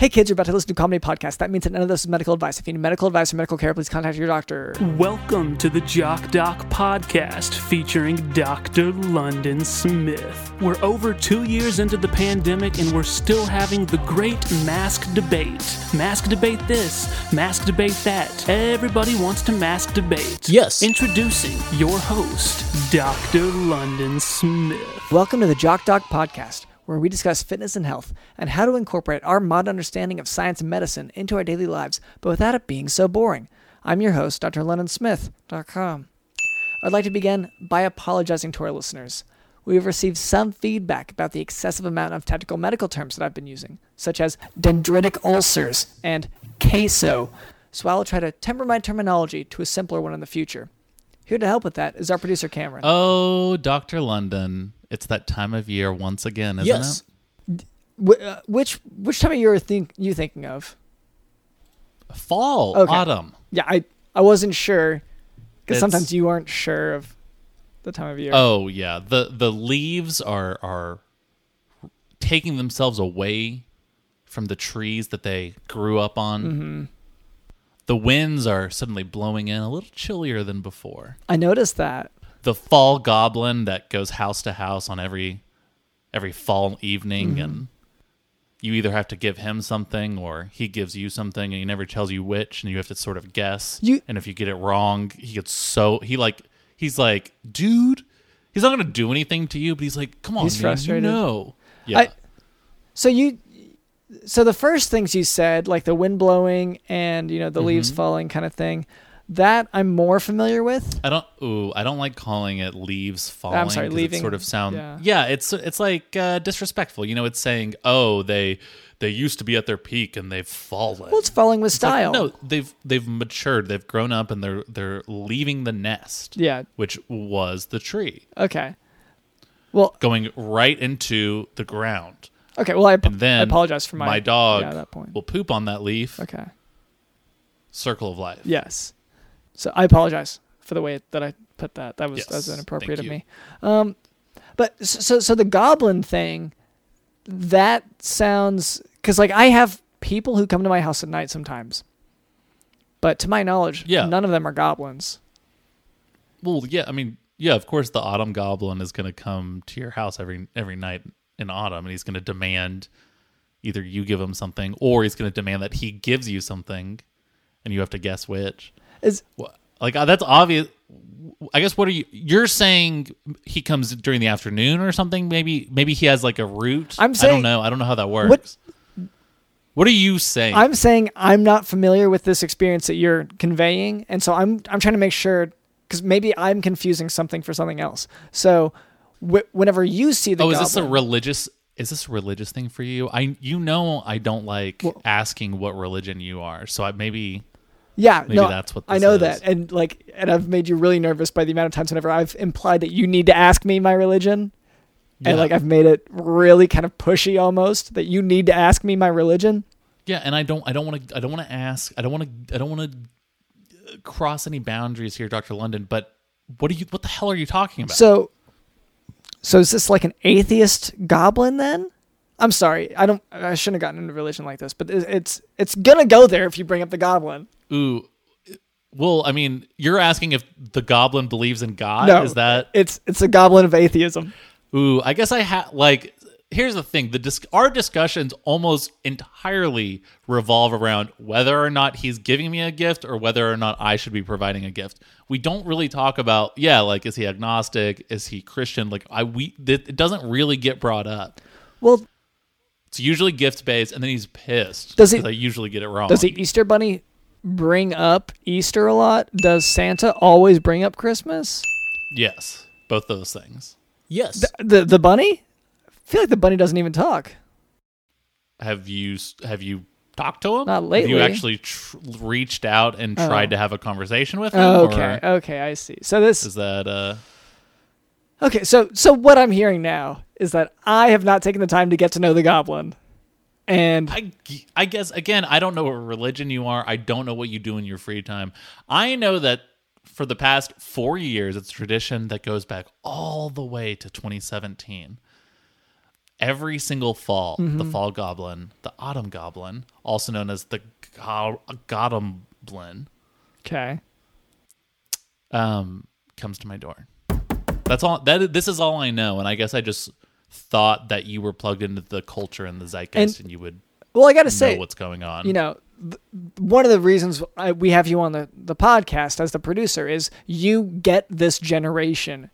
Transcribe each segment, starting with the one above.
Hey kids, you're about to listen to a comedy podcast. That means that none of this is medical advice. If you need medical advice or medical care, please contact your doctor. Welcome to the Jock Doc podcast featuring Dr. London Smith. We're over two years into the pandemic and we're still having the great mask debate. Mask debate this, mask debate that. Everybody wants to mask debate. Yes. Introducing your host, Dr. London Smith. Welcome to the Jock Doc podcast, where we discuss fitness and health and how to incorporate our modern understanding of science and medicine into our daily lives, but without it being so boring. I'm your host, Dr. LondonSmith.com. I'd like to begin by apologizing to our listeners. We have received some feedback about the excessive amount of technical medical terms that I've been using, such as dendritic ulcers and queso, so I'll try to temper my terminology to a simpler one in the future. Here to help with that is our producer, Cameron. Oh, Dr. London. It's that time of year once again, isn't Yes. it? Wh- uh, which which time of year are think you thinking of? Fall, Okay. autumn. Yeah, I I wasn't sure because sometimes you aren't sure of the time of year. Oh, yeah. The the leaves are are taking themselves away from the trees that they grew up on. Mm-hmm. The winds are suddenly blowing in a little chillier than before. I noticed that. The fall goblin that goes house to house on every every fall evening Mm-hmm. and you either have to give him something or he gives you something and he never tells you which and you have to sort of guess. You- and if you get it wrong, he gets so he like he's like, dude, he's not gonna do anything to you, but he's like, come on, He's man, frustrated. You know. Yeah. I- So you, so the first things you said, like the wind blowing and you know the Mm-hmm. leaves falling kind of thing, that I'm more familiar with. I don't. Ooh, I don't like calling it leaves falling. sorry, 'cause leaving, It sort of sound. yeah. Yeah. it's it's like uh, disrespectful. You know, it's saying, oh, they they used to be at their peak and they've fallen. Well, it's falling with It's like, style. no, they've they've matured. They've grown up and they're they're leaving the nest. Yeah. which was the tree, Okay. Well, going right into the ground. okay. Well, I, And then I apologize for my my dog yeah, that point. will poop on that leaf. Okay. Circle of life. Yes. So I apologize for the way that I put that. That was that was inappropriate of me. Um, but so so the goblin thing, that sounds because like I have people who come to my house at night sometimes, but to my knowledge, Yeah. none of them are goblins. Well, yeah, I mean, yeah, of course the autumn goblin is going to come to your house every every night in autumn and he's going to demand either you give him something or he's going to demand that he gives you something and you have to guess which. Is Like uh, that's obvious. I guess what are you you're saying he comes during the afternoon or something maybe maybe he has like a route. I'm saying I don't know. I don't know how that works. What, are you saying? I'm saying I'm not familiar with this experience that you're conveying, and so I'm I'm trying to make sure because maybe I'm confusing something for something else. So wh- whenever you see the oh, is this a religious? Is this a religious thing for you? I, you know, I don't like Well- asking what religion you are, so I maybe Yeah, Maybe no, that's what I know is. that, and like, and I've made you really nervous by the amount of times whenever I've implied that you need to ask me my religion, Yeah. and like I've made it really kind of pushy almost that you need to ask me my religion. yeah, and I don't, I don't want to, I don't want to ask, I don't want to, I don't want to uh, cross any boundaries here, Doctor London. But what are you? What the hell are you talking about? So, so is this like an atheist goblin then? I'm sorry, I don't, I shouldn't have gotten into religion like this, but it- it's it's gonna go there if you bring up the goblin. Ooh, well, I mean, you're asking if the goblin believes in God. No, Is that? it's it's a goblin of atheism. Ooh, I guess I have like. Here's the thing: the dis- our discussions almost entirely revolve around whether or not he's giving me a gift or whether or not I should be providing a gift. We don't really talk about, yeah, like is he agnostic? Is he Christian? Like I we it doesn't really get brought up. Well, It's usually gift based, and then he's pissed. Does he- I usually get it wrong. Does he Easter Bunny bring up Easter a lot? Does Santa always bring up Christmas? Yes, both those things. Yes. The the bunny? I feel like the bunny doesn't even talk. Have you have you talked to him? Not Have lately. you actually tr- reached out and Oh. tried to have a conversation with him? Oh, okay, or okay, I see. So this Is that uh? okay. So so what I'm hearing now is that I have not taken the time to get to know the goblin, and I, I guess again, I don't know what religion you are. I don't know what you do in your free time. I know that for the past four years, it's a tradition that goes back all the way to 2017. every single fall, the Mm-hmm. fall goblin, the autumn goblin, also known as the go- goblin, Okay. um, comes to my door. That's all. That this is all I know, and I guess I just thought that you were plugged into the culture and the zeitgeist, And- and, you would Well, I got to know say, what's going on. you know, th- one of the reasons I, we have you on the, the podcast as the producer is you get this generation.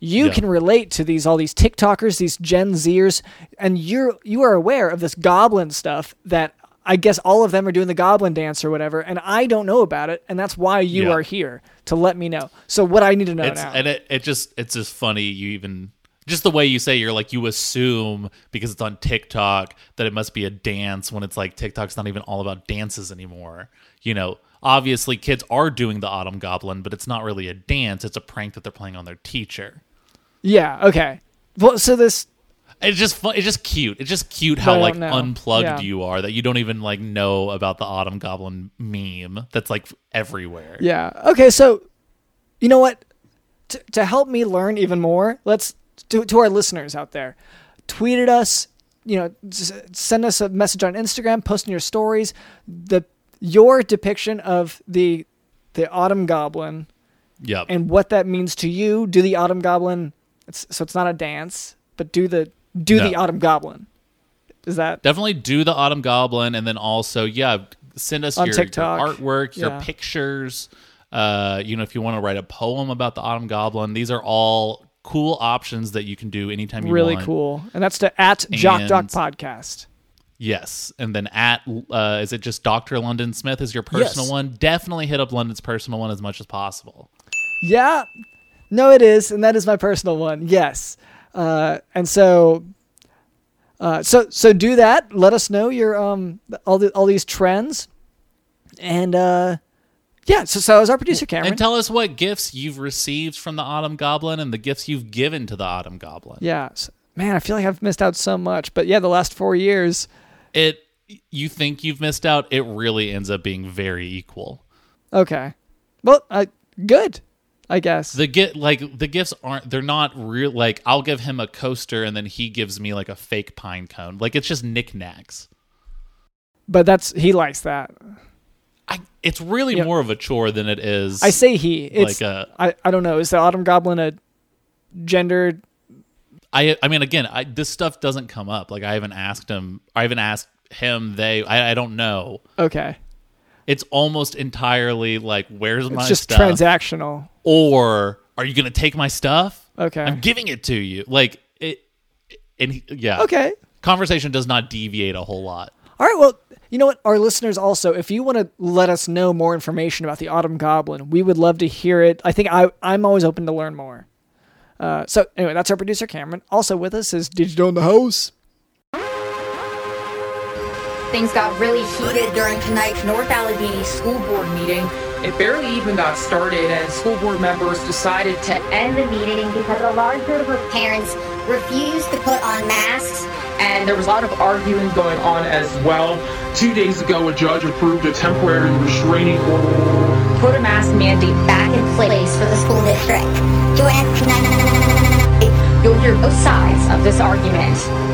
You Yeah. can relate to these all these TikTokers, these Gen Zers, and you're you are aware of this goblin stuff that I guess all of them are doing the goblin dance or whatever, and I don't know about it, and that's why you Yeah. are here to let me know. So what I need to know it's now. and it, it just it's just funny you even just the way you say you're like you assume because it's on TikTok that it must be a dance when it's like TikTok's not even all about dances anymore. You know, obviously kids are doing the autumn goblin, but it's not really a dance, it's a prank that they're playing on their teacher. yeah. Okay. Well, so this It's just fun. It's just cute. It's just cute how like know. unplugged Yeah. you are that you don't even like know about the autumn goblin meme that's like everywhere. Yeah. Okay. So, you know what? T- to help me learn even more, let's to to our listeners out there, tweet at us. You know, send us a message on Instagram, post in your stories the your depiction of the the autumn goblin Yep. and what that means to you. Do the autumn goblin? It's, so it's not a dance, but do the do the autumn goblin. Is that definitely do the autumn goblin and then also yeah send us your, your artwork your Yeah. pictures uh you know if you want to write a poem about the autumn goblin these are all cool options that you can do anytime you really want cool? And that's to at Jock Doc Podcast. yes and then at uh is it just dr london smith is your personal Yes. one definitely hit up london's personal one as much as possible Yeah. No, it is, and that is my personal one. Yes. Uh, and so, uh, so so do that. Let us know your um all the all these trends, and uh, yeah. So so is our producer Cameron. and tell us what gifts you've received from the autumn goblin and the gifts you've given to the autumn goblin yeah. Man, I feel like I've missed out so much, but yeah, the last four years. it you think you've missed out it really ends up being very equal Okay. Well, uh, good. I guess. the get like the gifts aren't they're not real like i'll give him a coaster and then he gives me like a fake pine cone like it's just knickknacks but that's he likes that. I, it's really Yeah. more of a chore than it is I say he. It's like a I I don't know. Is the Autumn Goblin a gendered? i i mean again I, this stuff doesn't come up like i haven't asked him i haven't asked him they i, I don't know Okay. it's almost entirely like where's my It's just stuff transactional. or are you gonna take my stuff Okay. i'm giving it to you like it and he, yeah Okay. conversation does not deviate a whole lot All right. Well, you know what? Our listeners also, if you want to let us know more information about the Autumn Goblin, we would love to hear it. I think I, I'm always open to learn more. Uh, so anyway, that's our producer Cameron. Also with us is Digital in the house. Things got really heated during tonight's North Allegheny School Board meeting. It barely even got started, and school board members decided to end the meeting because a large group of parents refused to put on masks. and there was a lot of arguing going on as well. Two days ago, a judge approved a temporary restraining order. Put a mask mandate back in place. For the school district. You'll hear both sides of this argument.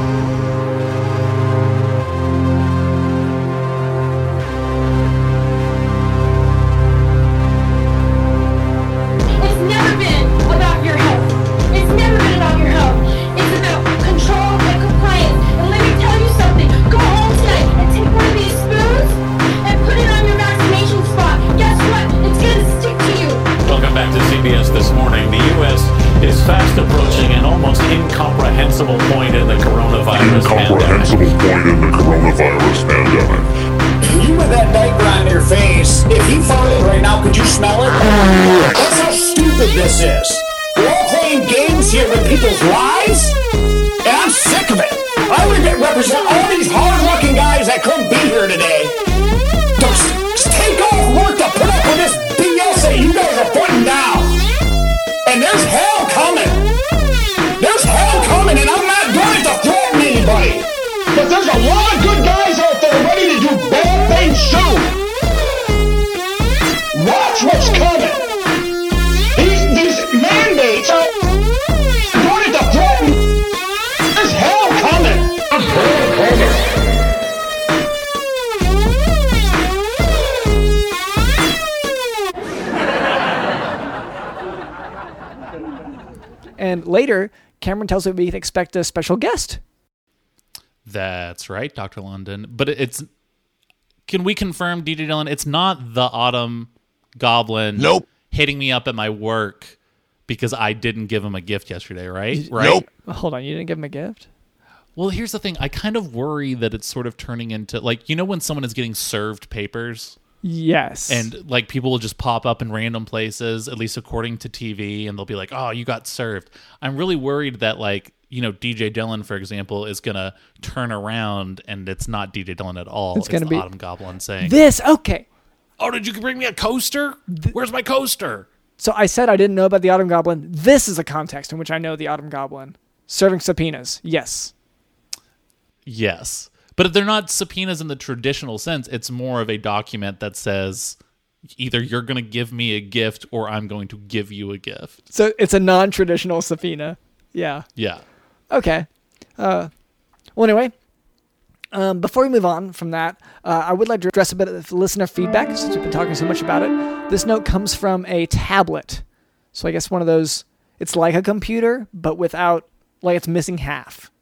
Tells me we can expect a special guest. That's right, Doctor London. But it's can we confirm, DJ Dylan? It's not the Autumn Goblin. Nope. Hitting me up at my work because I didn't give him a gift yesterday, right? Right. Nope. Hold on, you didn't give him a gift? Well, here's the thing. I kind of worry that it's sort of turning into like you know when someone is getting served papers Yes. and like people will just pop up in random places, at least according to TV, and they'll be like, "Oh, you got served." I'm really worried that like you know DJ Dylan, for example, is gonna turn around and it's not DJ Dylan at all. It's gonna be- Autumn Goblin saying, this, okay. "Oh, did you bring me a coaster? Where's my coaster?" So I said I didn't know about the Autumn Goblin. This is a context in which I know the Autumn Goblin. Serving subpoenas. Yes. Yes. But they're not subpoenas in the traditional sense. It's more of a document that says either you're going to give me a gift or I'm going to give you a gift. So it's a non traditional subpoena. Yeah. Yeah. Okay. Uh, well, anyway, um, before we move on from that, uh, I would like to address a bit of listener feedback since we've been talking so much about it. This note comes from a tablet. So I guess one of those, it's like a computer, but without, like it's missing half.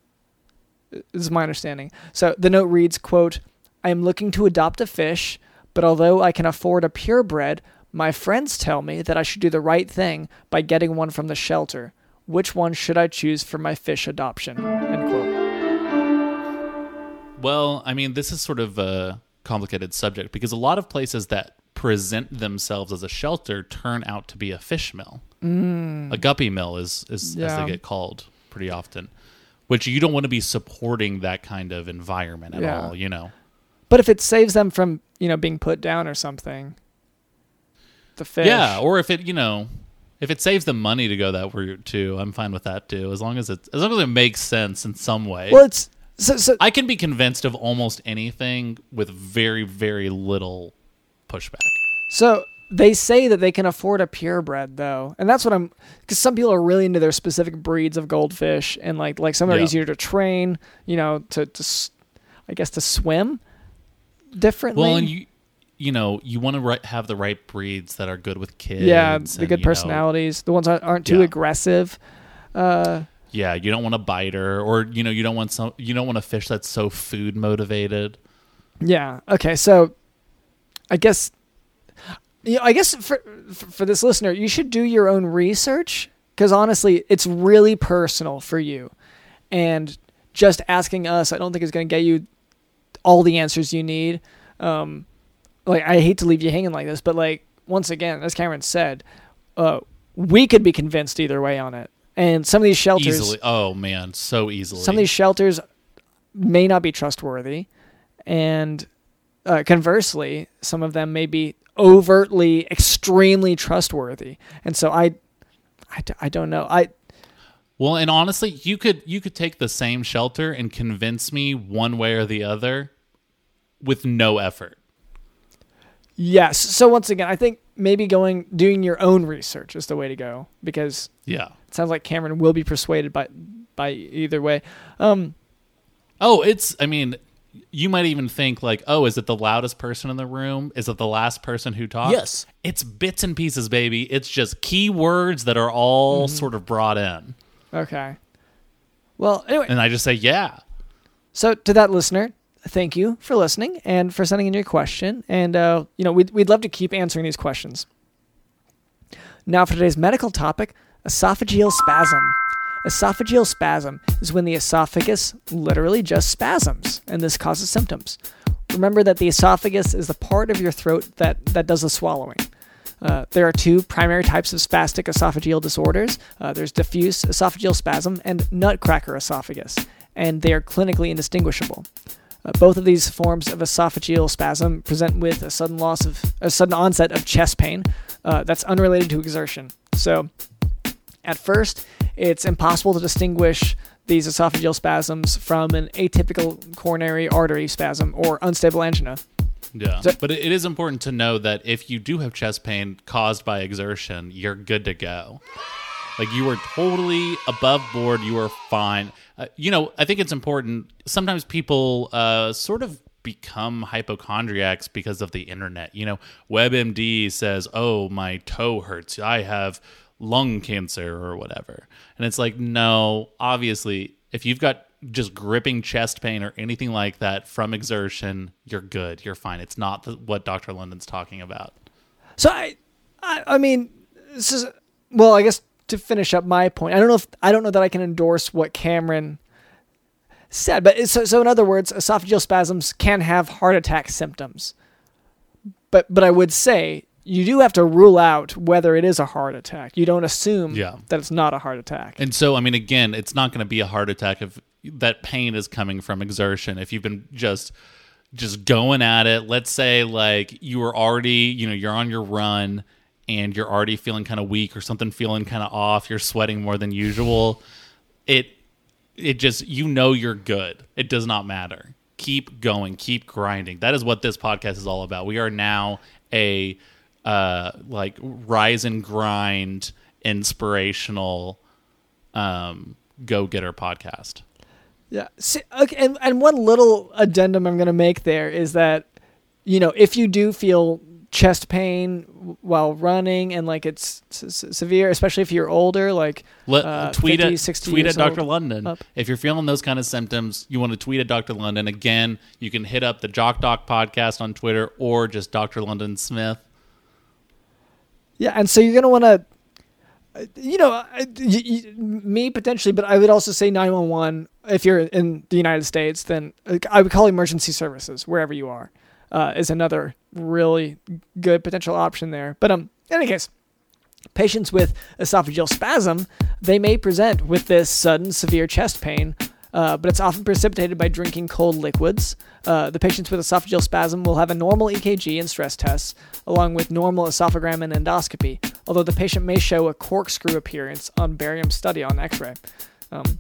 This is my understanding. So the note reads, quote, I am looking to adopt a fish, but although I can afford a purebred, my friends tell me that I should do the right thing by getting one from the shelter. Which one should I choose for my fish adoption? End quote. Well, I mean, this is sort of a complicated subject because a lot of places that present themselves as a shelter turn out to be a fish mill. Mm. A guppy mill is, is as they get called pretty often, which you don't want to be supporting that kind of environment at Yeah. all, you know? But if it saves them from, you know, being put down or something, the fish. Yeah, or if it, you know, if it saves them money to go that route too, I'm fine with that too. As long as it, as long as it makes sense in some way. Well, it's so, so I can be convinced of almost anything with very, very little pushback. So they say that they can afford a purebred though, and that's what I'm. Because some people are really into their specific breeds of goldfish, and like like some are Yeah. easier to train. You know, to to I guess to swim differently. Well, and you, you know, you want to have the right breeds that are good with kids. yeah, the and, good you know, personalities, the ones that aren't too Yeah. aggressive. Uh, yeah, you don't want a biter, or you know, you don't want some, you don't want a fish that's so food motivated. Yeah. Okay. So, I guess, you know, I guess for for for this listener, you should do your own research because honestly, it's really personal for you, and just asking us, I don't think is going to get you all the answers you need. Um, like I hate to leave you hanging like this, but like once again, as Cameron said, uh, we could be convinced either way on it, and some of these shelters Easily, oh man, so easily. some of these shelters may not be trustworthy. And uh, conversely some of them may be overtly extremely trustworthy and so I, I don't know i Well, and honestly, you could you could take the same shelter and convince me one way or the other with no effort. yes so once again i think maybe going doing your own research is the way to go because Yeah. it sounds like cameron will be persuaded by by either way um Oh, it's I mean, you might even think like, "Oh, is it the loudest person in the room? Is it the last person who talks?" Yes. It's bits and pieces, baby. It's just key words that are all sort of brought in. okay well anyway And I just say, "Yeah." So to that listener, thank you for listening and for sending in your question. And uh, you know, we'd we'd love to keep answering these questions. Now for today's medical topic, esophageal spasm. Esophageal spasm is when the esophagus literally just spasms, and this causes symptoms. Remember that the esophagus is the part of your throat that, that does the swallowing. Uh, there are two primary types of spastic esophageal disorders. Uh, there's diffuse esophageal spasm and nutcracker esophagus, and they are clinically indistinguishable. Uh, both of these forms of esophageal spasm present with a sudden loss of a sudden onset of chest pain uh, that's unrelated to exertion. So, at first, it's impossible to distinguish these esophageal spasms from an atypical coronary artery spasm or unstable angina. Yeah. So- but it is important to know that if you do have chest pain caused by exertion, you're good to go. Like you are totally above board. You are fine. Uh, you know, I think it's important. Sometimes people uh, sort of become hypochondriacs because of the internet. You know, WebMD says, "Oh, my toe hurts. I have lung cancer or whatever. And it's like, no, obviously, if you've got just gripping chest pain or anything like that from exertion, you're good. You're fine. It's not the, what Dr. London's talking about. So I, I, I mean, this is well. I guess to finish up my point, I don't know if I don't know that I can endorse what Cameron said, but so so in other words, esophageal spasms can have heart attack symptoms. But but I would say you do have to rule out whether it is a heart attack. You don't assume Yeah. that it's not a heart attack. And so, I mean, again, it's not going to be a heart attack if that pain is coming from exertion. If you've been just just going at it, let's say like you were already, you know, you're on your run and you're already feeling kind of weak or something feeling kind of off, you're sweating more than usual. It it just you know you're good. It does not matter. Keep going, keep grinding. That is what this podcast is all about. We are now a uh like rise and grind inspirational um go getter podcast. Yeah. See, okay, and and one little addendum I'm going to make there is that you know if you do feel chest pain while running and like it's severe, especially if you're older, like Let, uh, tweet 50, at 60 tweet at Dr. London up. if you're feeling those kind of symptoms. You want to tweet at Dr. London again. You can hit up the Jock Doc podcast on Twitter or just Dr. London Smith. Yeah, and so you're going to want to. You know, uh, me potentially, but I would also say 911 if you're in the United States. Then uh, I would call emergency services wherever you are uh, is another really good potential option there. But um, in any case, patients with esophageal spasm they may present with this sudden severe chest pain uh, but it's often precipitated by drinking cold liquids uh, the patients with esophageal spasm will have a normal ekg and stress tests along with normal esophagram and endoscopy although the patient may show a corkscrew appearance on barium study on x-ray um,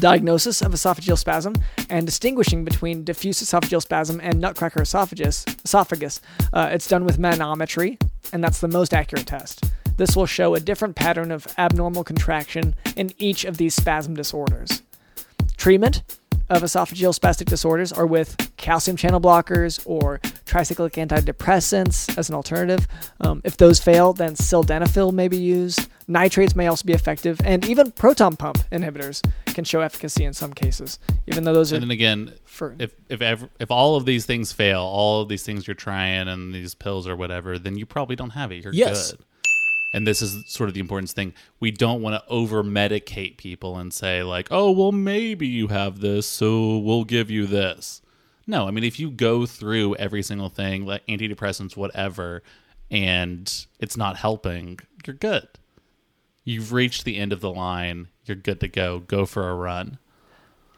diagnosis of esophageal spasm and distinguishing between diffuse esophageal spasm and nutcracker esophagus. Esophagus. Uh, it's done with manometry, and that's the most accurate test. This will show a different pattern of abnormal contraction in each of these spasm disorders. Treatment of esophageal spastic disorders are with calcium channel blockers or tricyclic antidepressants as an alternative. Um, if those fail, then sildenafil may be used. Nitrates may also be effective, and even proton pump inhibitors can show efficacy in some cases, even though those are And then again, for if if ever, if all of these things fail, all of these things you're trying and these pills or whatever, then you probably don't have it. You're Yes. good. And this is sort of the important thing. We don't want to over medicate people and say like, "Oh, well maybe you have this, so we'll give you this." No, I mean if you go through every single thing, like antidepressants whatever, and it's not helping, you're good. You've reached the end of the line. You're good to go. Go for a run.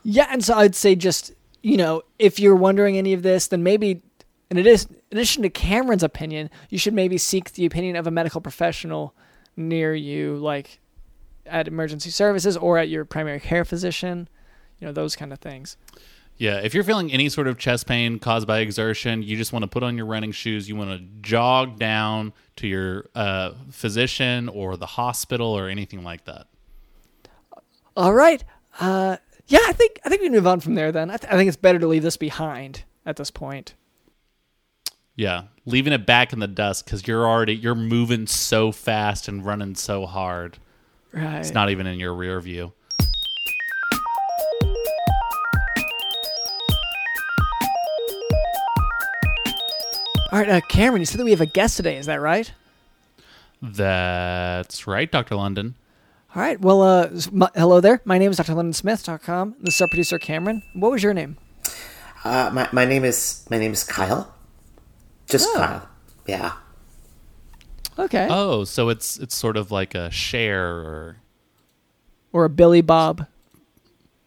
Yeah, and so I'd say just you know if you're wondering any of this, then maybe, in addition to Cameron's opinion, you should maybe seek the opinion of a medical professional near you, like at emergency services or at your primary care physician. You know those kind of things. Yeah, if you're feeling any sort of chest pain caused by exertion, you just want to put on your running shoes. You want to jog down to your uh, physician or the hospital or anything like that. All right. Uh, yeah, I think I think we can move on from there. Then I, th- I think it's better to leave this behind at this point. Yeah, leaving it back in the dust because you're already you're moving so fast and running so hard. Right. It's not even in your rear view. All right, uh, Cameron, you said that we have a guest today. Is that right? That's right, Dr. London. All right. Well, uh, my, hello there. My name is drlondonsmith.com. This is our producer, Cameron. What was your name? Uh, my, my name is my name is Kyle. Just Oh. Kyle. Yeah. Okay. Oh, so it's it's sort of like a Cher or Or a Billy Bob.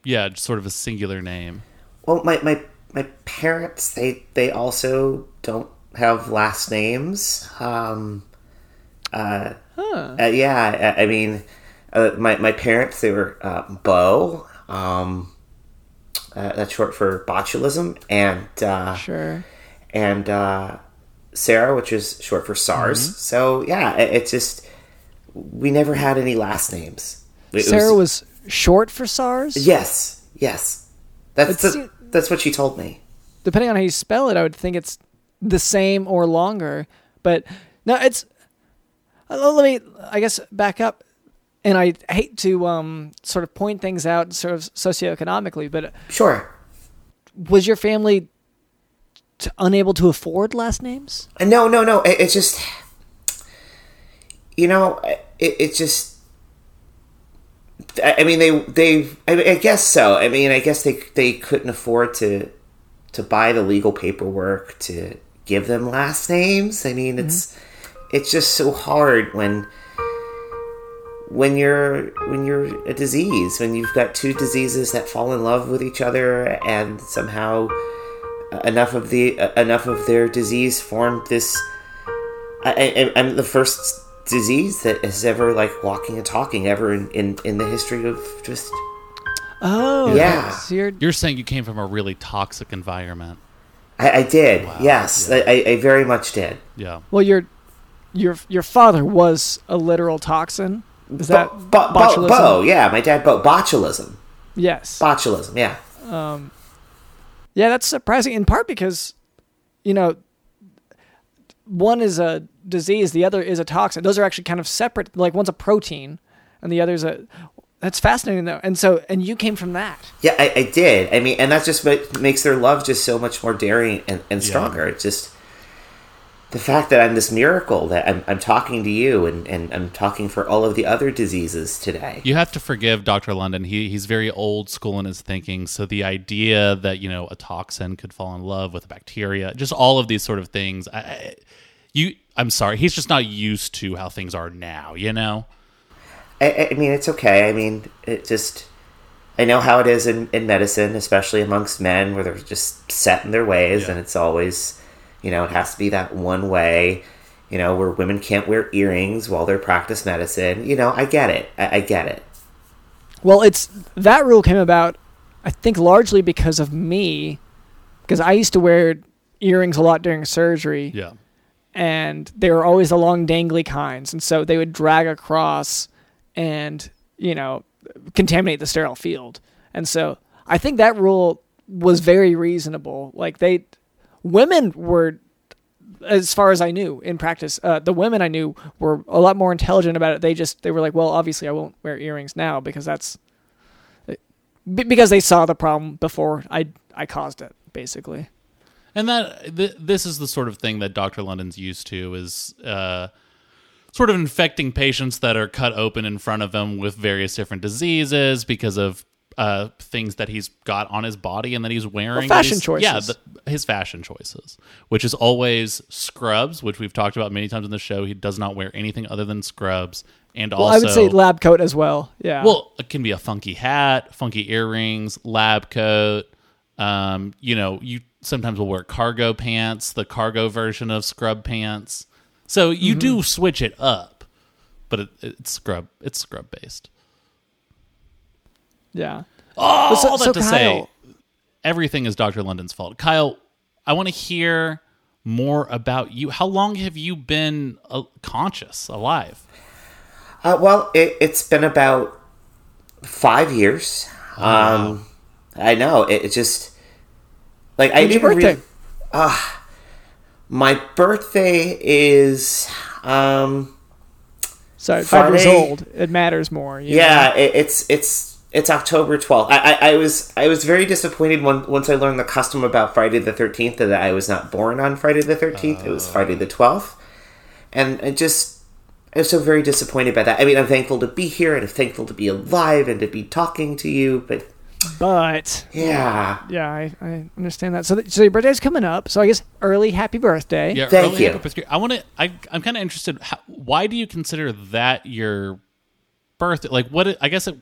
yeah, just sort of a singular name. Well, my, my my parents they they also don't have last names. Um, uh, uh, yeah, I, I mean, uh, my my parents they were uh, Bo. Um, uh, that's short for botulism, and uh, Sure. and uh, Sarah, which is short for SARS. Mm-hmm. So yeah, it, it's just we never had any last names. It Sarah was short for SARS? Yes, yes. That's the, that's what she told me. Depending on how you spell it, I would think it's the same or longer. But no, it's. Uh, let me, I guess, back up. And I hate to um, sort of point things out, sort of socioeconomically, but Sure. was your family t- unable to afford last names? No, no, no. It, it's just, you know, it, it just. I mean, they they. I, I guess so. I mean, I guess they they couldn't afford to to buy the legal paperwork to give them last names. I mean, it's mm-hmm. it's just so hard when when you're when you're a disease when you've got two diseases that fall in love with each other and somehow enough of the uh, enough of their disease formed this I, I, I'm the first disease that is ever like walking and talking ever in, in, in the history of just Oh, Yeah. So you're, You're saying you came from a really toxic environment. I, I did yes I, I, I very much did Yeah. well, your your your father was a literal toxin. Is that Bo, bo, bo, botulism? bo, yeah my dad bo botulism Yes. botulism yeah Um, yeah, that's surprising in part because, you know, one is a disease, the other is a toxin. Those are actually kind of separate. Like one's a protein, and the other's a. That's fascinating though. And so, and you came from that. Yeah, I, I did. I mean, and that just ma- makes their love just so much more daring and, and Yeah. stronger. It's just the fact that I'm this miracle that I'm, I'm talking to you and, and I'm talking for all of the other diseases today. You have to forgive Dr. London. He he's very old school in his thinking. So the idea that you know a toxin could fall in love with a bacteria, just all of these sort of things. I, you, I'm sorry, he's just not used to how things are now. You know. I, I mean, it's okay. I mean, it just. I know how it is in, in medicine, especially amongst men, where they're just set in their ways, and it's always, you know, it has to be that one way. You know, where women can't wear earrings while they're practice medicine. You know, I get it. I, I get it. Well, it's that rule came about, I think, largely because of me, because I used to wear earrings a lot during surgery. Yeah. and they were always the long dangly kinds and so they would drag across and you know contaminate the sterile field and so i think that rule was very reasonable like they women were as far as i knew in practice uh, the women i knew were a lot more intelligent about it they just they were like well obviously i won't wear earrings now because that's because they saw the problem before i i caused it basically And that th- this is the sort of thing that Dr. London's used to is uh, sort of infecting patients that are cut open in front of him with various different diseases because of uh, things that he's got on his body and that he's wearing. fashion He's- choices. Yeah, the, his fashion choices, which is always scrubs, which we've talked about many times in the show. He does not wear anything other than scrubs. And well, also, i would say lab coat as well yeah well, it can be a funky hat, funky earrings, lab coat. Um, you know, you sometimes will wear cargo pants, the cargo version of scrub pants. So you Mm-hmm. do switch it up, but it, it's scrub. It's scrub based. Yeah Oh, So- all that so to say, everything is Dr. London's fault. Kyle, I want to hear more about you. How long have you been uh, conscious, alive? Uh, well, it, it's been about five years. Um, I know it, it just like I When's your didn't really. birthday? Ah, my birthday is um Sorry, five years old. It matters more. you yeah. know? It, it's it's it's October twelfth. I, I I was I was very disappointed when once I learned the custom about Friday the thirteenth that I was not born on Friday the thirteenth. It was oh. Friday the twelfth, and it just. I was so very disappointed by that. I mean, I'm thankful to be here and I'm thankful to be alive and to be talking to you, but But yeah, yeah, I, I understand that. So, th- so your birthday's coming up. So I guess early happy birthday. Yeah, Thank early you. April birthday. I want to. I, I'm kind of interested. How, why do you consider that your birthday? Like, what? I guess it.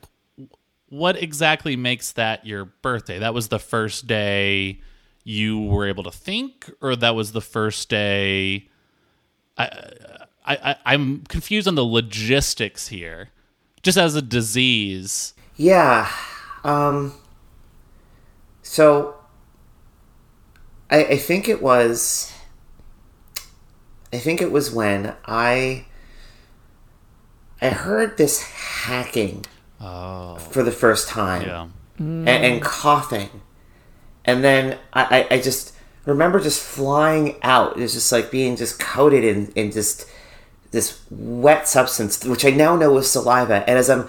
What exactly makes that your birthday? That was the first day you were able to think, or that was the first day. I, I, I I'm confused on the logistics here. Just as a disease. Yeah. Um so I I think it was I think it was when I I heard this hacking for the first time Yeah. and, and coughing. And then I, I, I just remember just flying out. It's just like being just coated in, in just this wet substance, which I now know is saliva. And as I'm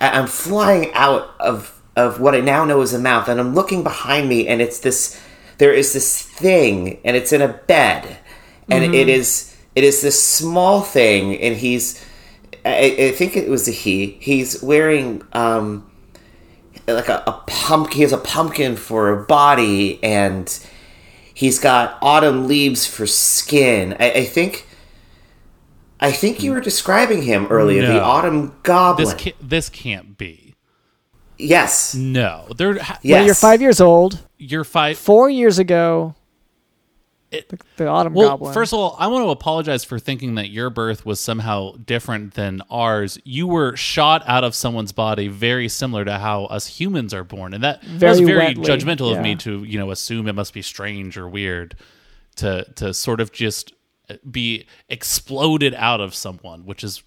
I'm flying out of of what I now know is a mouth, and I'm looking behind me, and it's this. There is this thing, and it's in a bed, and Mhm. it is it is this small thing, and he's. I, I think it was a he. He's wearing um, like a, a pumpkin. He has a pumpkin for a body, and he's got autumn leaves for skin. I, I think. I think you were describing him earlier, the autumn goblin. This can't, this can't be. Yes. No. They're When you're five years old, You're five. four years ago, the, the Autumn Well, Goblin. first of all, I want to apologize for thinking that your birth was somehow different than ours. You were shot out of someone's body, very similar to how us humans are born, and that, that was Very very wetly, judgmental of me to you know assume it must be strange or weird to to sort of just be exploded out of someone, which is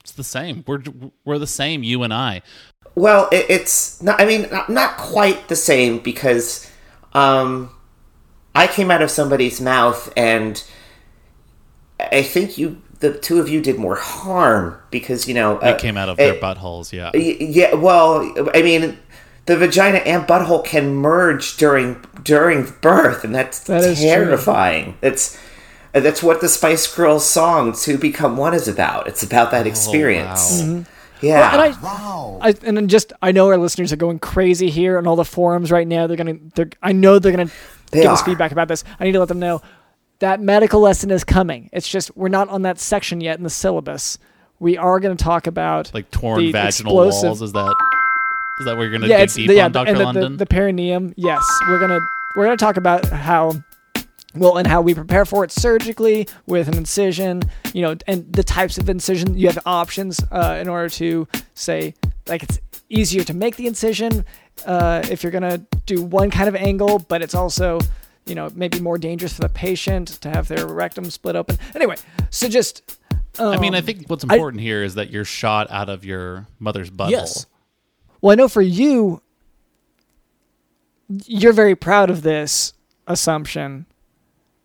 it's the same. We're we're the same, you and I. Well, it, it's not. I mean, not, not quite the same because um, I came out of somebody's mouth, and I think you, the two of you, did more harm because you know We uh, came out of their uh, buttholes, yeah. Yeah. Well, I mean, the vagina and butthole can merge during during birth, and that's That is true. terrifying. It's that's what the Spice Girls song "To Become One" is about. It's about that experience. Mhm. Yeah. Well, and I, I, and then just I know our listeners are going crazy here on all the forums right now. They're gonna, they're, I know they're gonna They give us feedback about this. I need to let them know that medical lesson is coming. It's just we're not on that section yet in the syllabus. We are going to talk about Like torn the vaginal explosive- walls. Is that is that where you're gonna yeah, dig deep the, yeah, on the- Doctor London? The, the perineum. Yes, we're gonna we're gonna talk about how well and how we prepare for it surgically with an incision. You know, and the types of incision you have options uh, in order to say like it's easier to make the incision uh, if you're gonna do one kind of angle, but it's also you know maybe more dangerous for the patient to have their rectum split open. Anyway, so just. I mean, I um, think what's I- important here is that you're shot out of your mother's butthole. Yes. Well, I know for you, you're very proud of this assumption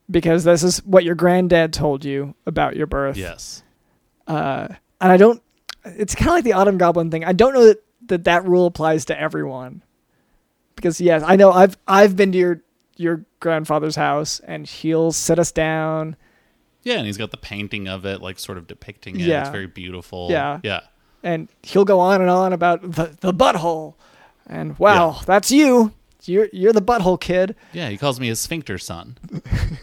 because this is what your granddad told you about your birth. Yes. Uh, and I don't. It's kind of like the autumn goblin thing. I don't know that, that that rule applies to everyone because yes, I know I've I've been to your your grandfather's house and he'll sit us down. Yeah, and he's got the painting of it, like sort of depicting it. Yeah. It's very beautiful. Yeah. Yeah. and he'll go on and on about the, the butthole. And wow, that's you. You're you're the butthole kid. Yeah, he calls me his sphincter son.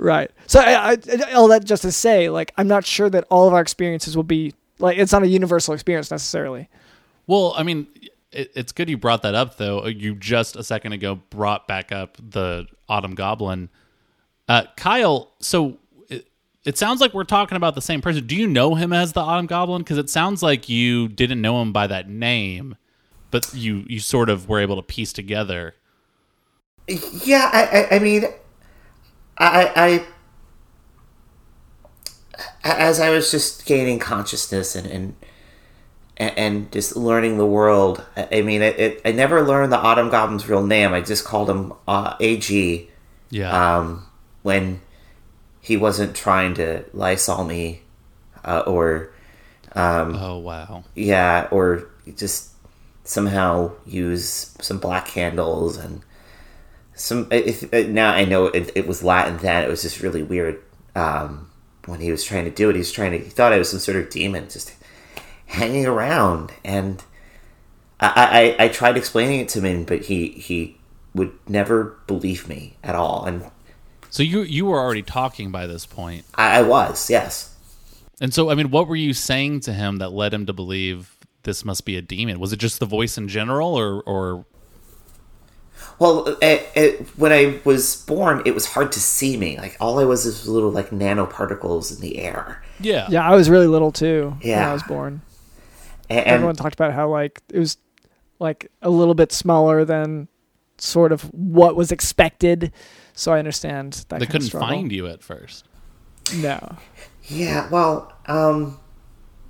Right. So I, I, all that just to say, like, I'm not sure that all of our experiences will be like it's not a universal experience necessarily. Well, I mean, it, it's good you brought that up, though. You just a second ago brought back up the Autumn Goblin. Uh, Kyle, so it, it sounds like we're talking about the same person. Do you know him as the Autumn Goblin? Because it sounds like you didn't know him by that name, but you you sort of were able to piece together. Yeah, I, I, I mean, I, I, as I was just gaining consciousness and and and- just learning the world. I mean, it, it, I never learned the Autumn Goblin's real name. I just called him uh, AG. Yeah. Um, when he wasn't trying to Lysol me, uh, or um, oh wow, yeah, or just somehow use some black candles and some. If- now I know it, it was Latin then. It was just really weird um, when he was trying to do it. He was trying to. He thought I was some sort of demon just hanging around, and I, I I tried explaining it to him, but he he would never believe me at all, and So you you were already talking by this point. I, I was yes. And so, I mean, what were you saying to him that led him to believe this must be a demon? Was it just the voice in general, or or Well, it, it, when I was born, it was hard to see me. Like all I was is little like nanoparticles in the air. yeah, Yeah, I was really little too when Yeah. I was born. And, Everyone talked about how like it was like a little bit smaller than sort of what was expected. So I understand that they couldn't find you at first? No. yeah, well, um,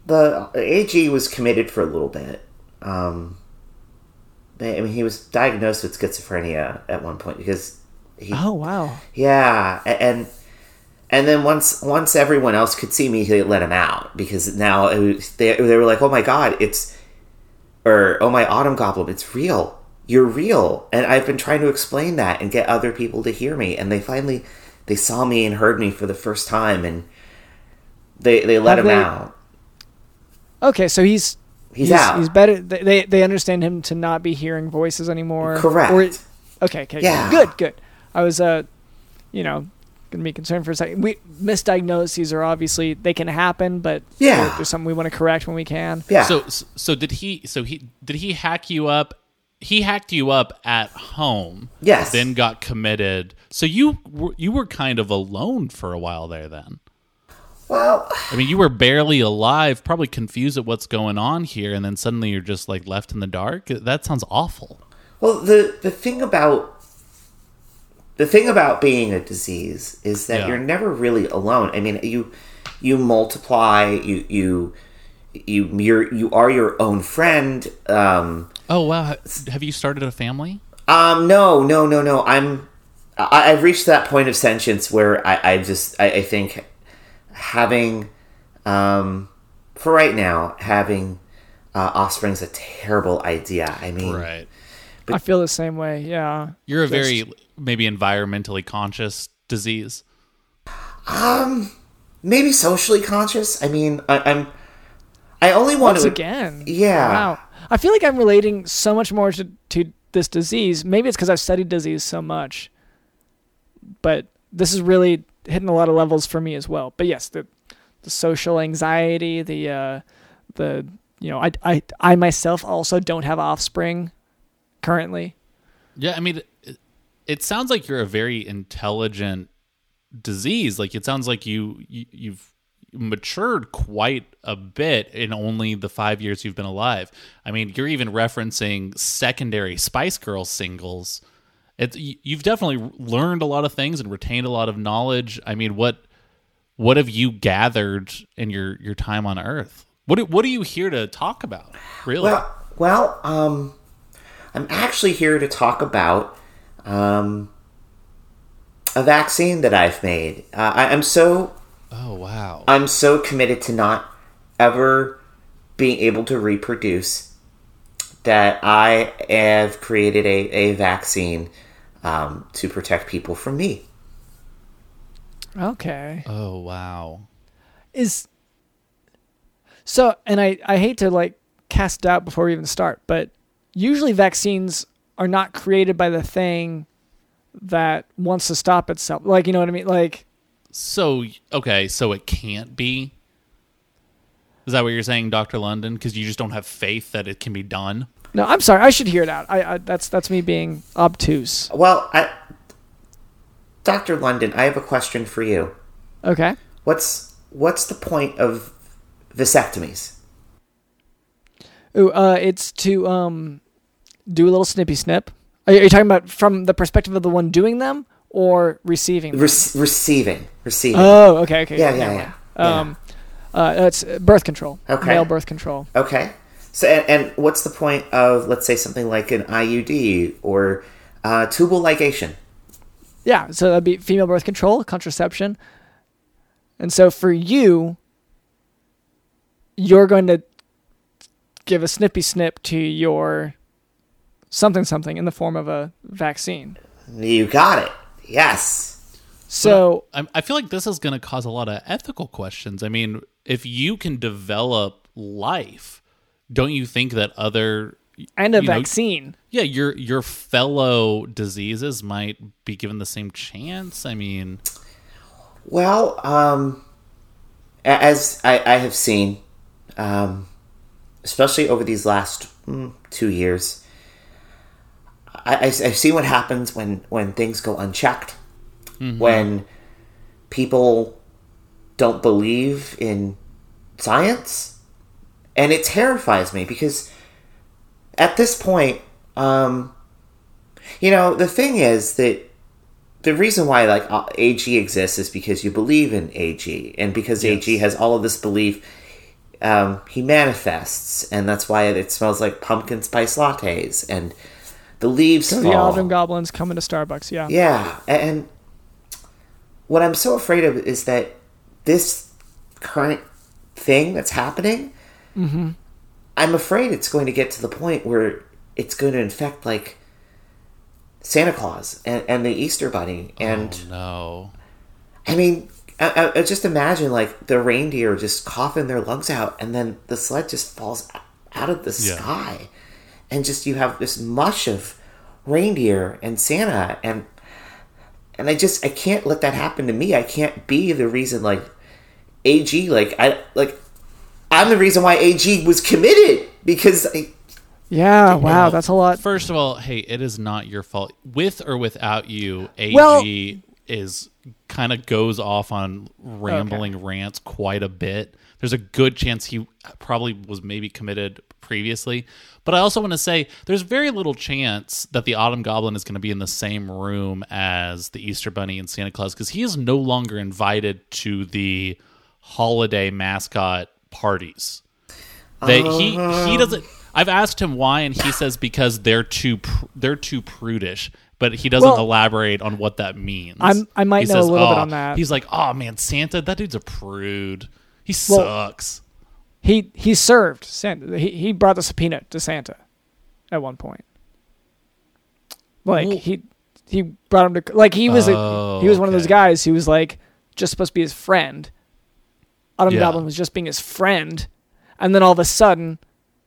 the AG was committed for a little bit. Um, I mean, he was diagnosed with schizophrenia at one point because he. Oh wow. Yeah, and and then once once everyone else could see me, he let him out because now it was, they they were like, "Oh my god, it's," or "Oh my autumn goblin, it's real. You're real." And I've been trying to explain that and get other people to hear me, and they finally they saw me and heard me for the first time, and they they let Have him they- out. Okay, so he's He's out. He's better. They they- they understand him to not be hearing voices anymore. Correct. Or, okay, okay. Yeah. Good, good. I was uh, you know, gonna be concerned for a second. We misdiagnoses are obviously they can happen, but Yeah. there's something we want to correct when we can. Yeah. So so did he? So he did he hack you up? He hacked you up at home. Yes. Then got committed. So you you were kind of alone for a while there. Then. Well, I mean, you were barely alive, probably confused at what's going on here, and then suddenly you're just like left in the dark. That sounds awful. Well, the the thing about the thing about being a disease is that Yeah. you're never really alone. I mean, you you multiply, you you you you're, you are your own friend. Um, Oh wow! Have you started a family? um, no, no, no, no. I'm I, I've reached that point of sentience where I, I just I, I think having um, for right now having uh, offspring's a terrible idea. I mean, Right. But I feel the same way. Yeah. You're a Just- very maybe environmentally conscious disease. Um, maybe socially conscious. I mean, I, I'm. I only want Once to again. Yeah. Wow. I feel like I'm relating so much more to, to this disease. Maybe it's because I've studied disease so much. But this is really hitting a lot of levels for me as well. But yes, the the social anxiety, the uh, the you know, I I I myself also don't have offspring currently. Yeah, I mean, it, it sounds like you're a very intelligent disease. Like it sounds like you, you you've matured quite a bit in only the five years you've been alive. I mean, you're even referencing secondary Spice Girls singles. It's you- you've definitely learned a lot of things and retained a lot of knowledge. I mean, what what have you gathered in your your time on Earth? What do- what are you here to talk about? Really? Well, well, um, I'm actually here to talk about um, a vaccine that I've made. Uh, I, I'm so oh wow, I'm so committed to not ever being able to reproduce that I have created a, a vaccine um, to protect people from me. Okay. Oh wow. is so and I, I hate to like cast doubt before we even start but usually vaccines are not created by the thing that wants to stop itself like you know what i mean like So okay, so it can't be. Is that what you're saying, Doctor London? Because you just don't have faith that it can be done. No i'm sorry i should hear it out I, I that's that's me being obtuse Well, I, Dr. London, I have a question for you. okay What's what's the point of vasectomies? Ooh, uh it's to um do a little snippy snip are you, are you talking about from the perspective of the one doing them or receiving them? Re- receiving, receiving. Oh, okay, okay. Yeah, never yeah, yeah. Um, uh, it's birth control. Okay. Male birth control. Okay. So, and, and what's the point of, let's say, something like an IUD or uh, tubal ligation? Yeah, so that'd be female birth control, contraception. And so for you, you're going to give a snippy snip to your something something in the form of a vaccine. You got it. Yes. So I, I feel like this is going to cause a lot of ethical questions. I mean, if you can develop life, don't you think that other and a you know, vaccine. yeah, your your fellow diseases might be given the same chance. I mean, Well, um, as I, I have seen, um, especially over these last mm, two years, I, I, I see what happens when, when things go unchecked, Mhm. when people don't believe in science, and it terrifies me because at this point, um, you know, the thing is that the reason why like uh, AG exists is because you believe in AG, and because AG has all of this belief, um, he manifests, and that's why it smells like pumpkin spice lattes, and the leaves So fall. the Autumn Goblins coming to Starbucks, yeah. Yeah, and what I'm so afraid of is that this current thing that's happening, Mm-hmm. I'm afraid it's going to get to the point where it's going to infect like Santa Claus and, and the Easter Bunny. And Oh, no. I mean, I, I- I just imagine like the reindeer just coughing their lungs out, and then the sled just falls out of the Yeah. sky, and just you have this mush of reindeer and Santa, and and I just I can't let that happen to me. I can't be the reason like AG like I like I'm the reason why AG was committed because I, Yeah, wow, Well, that's a lot. First of all, hey, it is not your fault. With or without you, AG Well- is kind of goes off on rambling rants quite a bit. There's a good chance he probably was maybe committed previously. But I also want to say there's very little chance that the Autumn Goblin is going to be in the same room as the Easter Bunny and Santa Claus because he is no longer invited to the holiday mascot parties. They he he uh-huh. doesn't. I've asked him why, and he says because they're too pr- they're too prudish. But he doesn't Well, elaborate on what that means. I'm- I might He know a little bit "Oh," on that. He's like, oh man, Santa, that dude's a prude. He Well- sucks. He he served Santa. He he brought the subpoena to Santa at one point. Like Well- he he brought him to like he was Oh, a, he was one of those guys who was like just supposed to be his friend. Autumn Yeah. Goblin was just being his friend, and then all of a sudden,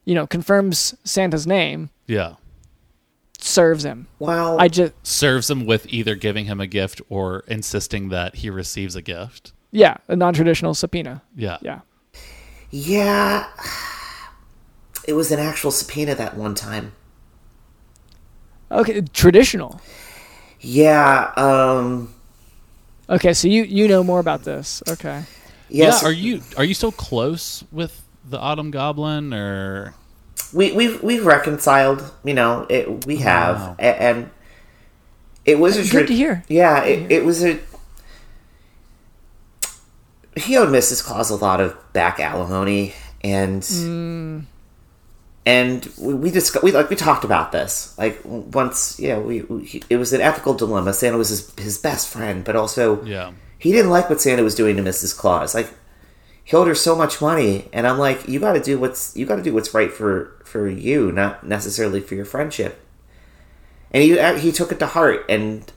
you know, confirms Santa's name, Yeah, serves him. Wow. I just serves him with either giving him a gift or insisting that he receives a gift. yeah, a non-traditional subpoena. Yeah, Yeah. yeah, it was an actual subpoena that one time. Okay, traditional. Yeah, um, Okay, so you you know more about this. Okay. Yes, Yeah, Are you are you still close with the Autumn Goblin or? we we've we've reconciled. You know, it we have, Wow. a- and it was a Good tra- to hear. Yeah, it, it was a. He owed Mrs. Claus a lot of back alimony, and Mm. and we, we discussed we like we talked about this like once. Yeah, we, we it was an ethical dilemma. Santa was his his best friend, but also Yeah, he didn't like what Santa was doing to Mrs. Claus. Like he owed her so much money, and I'm like, you got to do what's you got to do what's right for for you, not necessarily for your friendship. And he uh, he took it to heart, and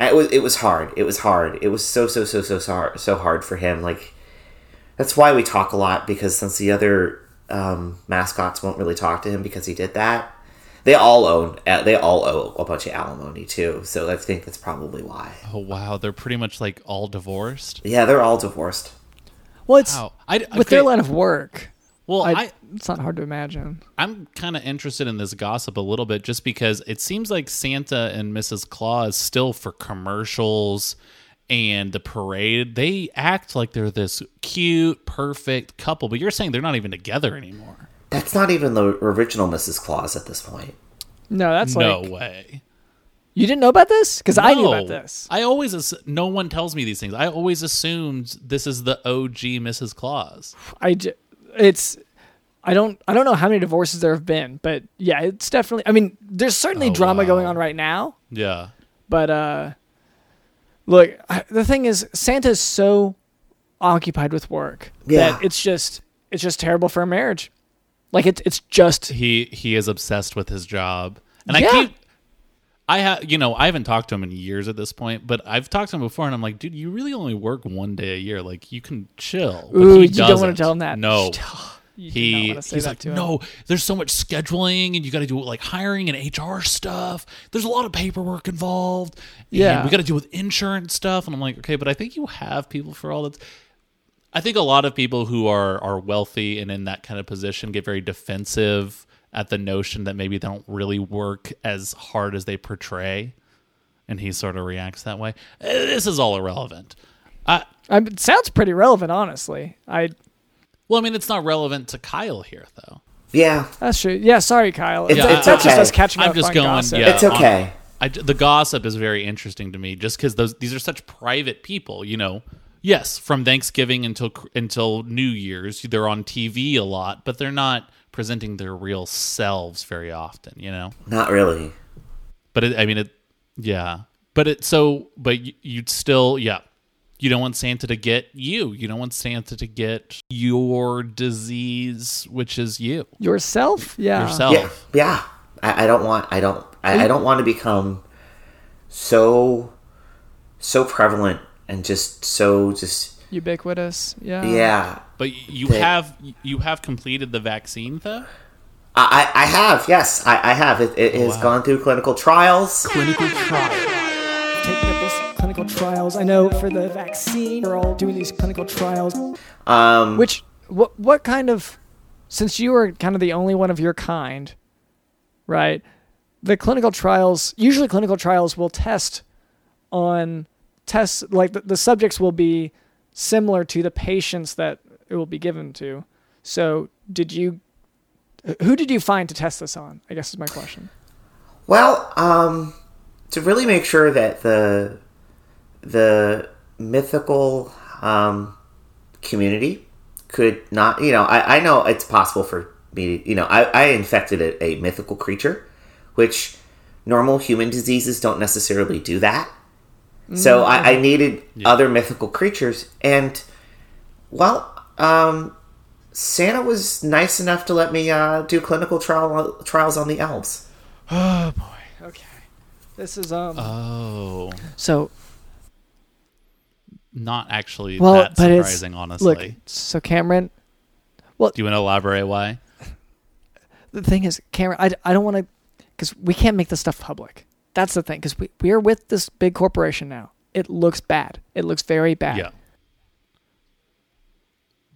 it was it was hard. It was hard. It was so so so so so hard, so hard for him. Like that's why we talk a lot because since the other um, mascots won't really talk to him because he did that. They all own. uh, They all owe a bunch of alimony too. So I think that's probably why. Oh wow, they're pretty much like all divorced. Yeah, they're all divorced. Well, it's Wow. I, with their line of work. well, I, I, it's not hard to imagine. I'm kind of interested in this gossip a little bit just because it seems like Santa and Mrs. Claus still for commercials and the parade, they act like they're this cute, perfect couple, but you're saying they're not even together anymore. That's not even the original Mrs. Claus at this point. No, that's not no like way. you didn't know about this because I knew about this. I always ass- no one tells me these things. I always assumed this is the OG Mrs. Claus. I j- it's I don't I don't know how many divorces there have been, but yeah, it's definitely. I mean, there's certainly Oh, drama wow. going on right now, Yeah. but uh, look, I, the thing is, Santa's so occupied with work Yeah. that it's just it's just terrible for a marriage. Like it's it's just he he is obsessed with his job and Yeah. i keep i have you know i haven't talked to him in years at this point but i've talked to him before and i'm like dude you really only work one day a year like you can chill but Ooh, he you don't wanna tell him that. no You he say he's that like to him. no there's so much scheduling and you got to do like hiring and hr stuff there's a lot of paperwork involved and Yeah. we got to deal with insurance stuff and i'm like okay but i think you have people for all that I think a lot of people who are are wealthy and in that kind of position get very defensive at the notion that maybe they don't really work as hard as they portray, and he sort of reacts that way. Eh, This is all irrelevant. I, I mean, it sounds pretty relevant, honestly. I well, I mean, it's not relevant to Kyle here, though. Yeah, that's true. Yeah, sorry, Kyle. It's- It's- it's that's just okay. us catching I'm up just going. gossip. Yeah, It's okay. on- I, the gossip is very interesting to me, just because those these are such private people. You know, yes, from Thanksgiving until until New Year's, they're on TV a lot, but they're not presenting their real selves very often. You know, Not really. but it, I mean, it, yeah, but it so, but you, you'd still, yeah. you don't want Santa to get you. You don't want Santa to get your disease, which is you Yourself? Yeah. yourself. Yeah, yeah. I, I don't want. I don't. I, I don't want to become so so prevalent and just so just Ubiquitous. Yeah. yeah. But you That- have you have completed the vaccine though. I, I I have yes I, I have it, it has Wow. gone through clinical trials. Clinical trial. Taking up these clinical trials. I know for the vaccine, we're all doing these clinical trials. Um, Which what what kind of since you are kind of the only one of your kind, right? The clinical trials usually clinical trials will test on tests like the, the subjects will be similar to the patients that it will be given to. So, did you who did you find to test this on? I guess is my question. Well, um, to really make sure that the the mythical um, community could not, you know, I, I know it's possible for me, you know, I, I infected a, a mythical creature, which normal human diseases don't necessarily do that. So I, I needed other mythical creatures, and well, um, Santa was nice enough to let me uh, do clinical trial trials on the elves. Oh boy. Okay. This is um Oh, so not actually well, that but it's surprising, honestly. look. So Cameron, well, Do you want to elaborate why? the thing is, Cameron, I, I don't want to, because we can't make this stuff public. That's the thing, because we we are with this big corporation now. It looks bad. It looks very bad. Yeah.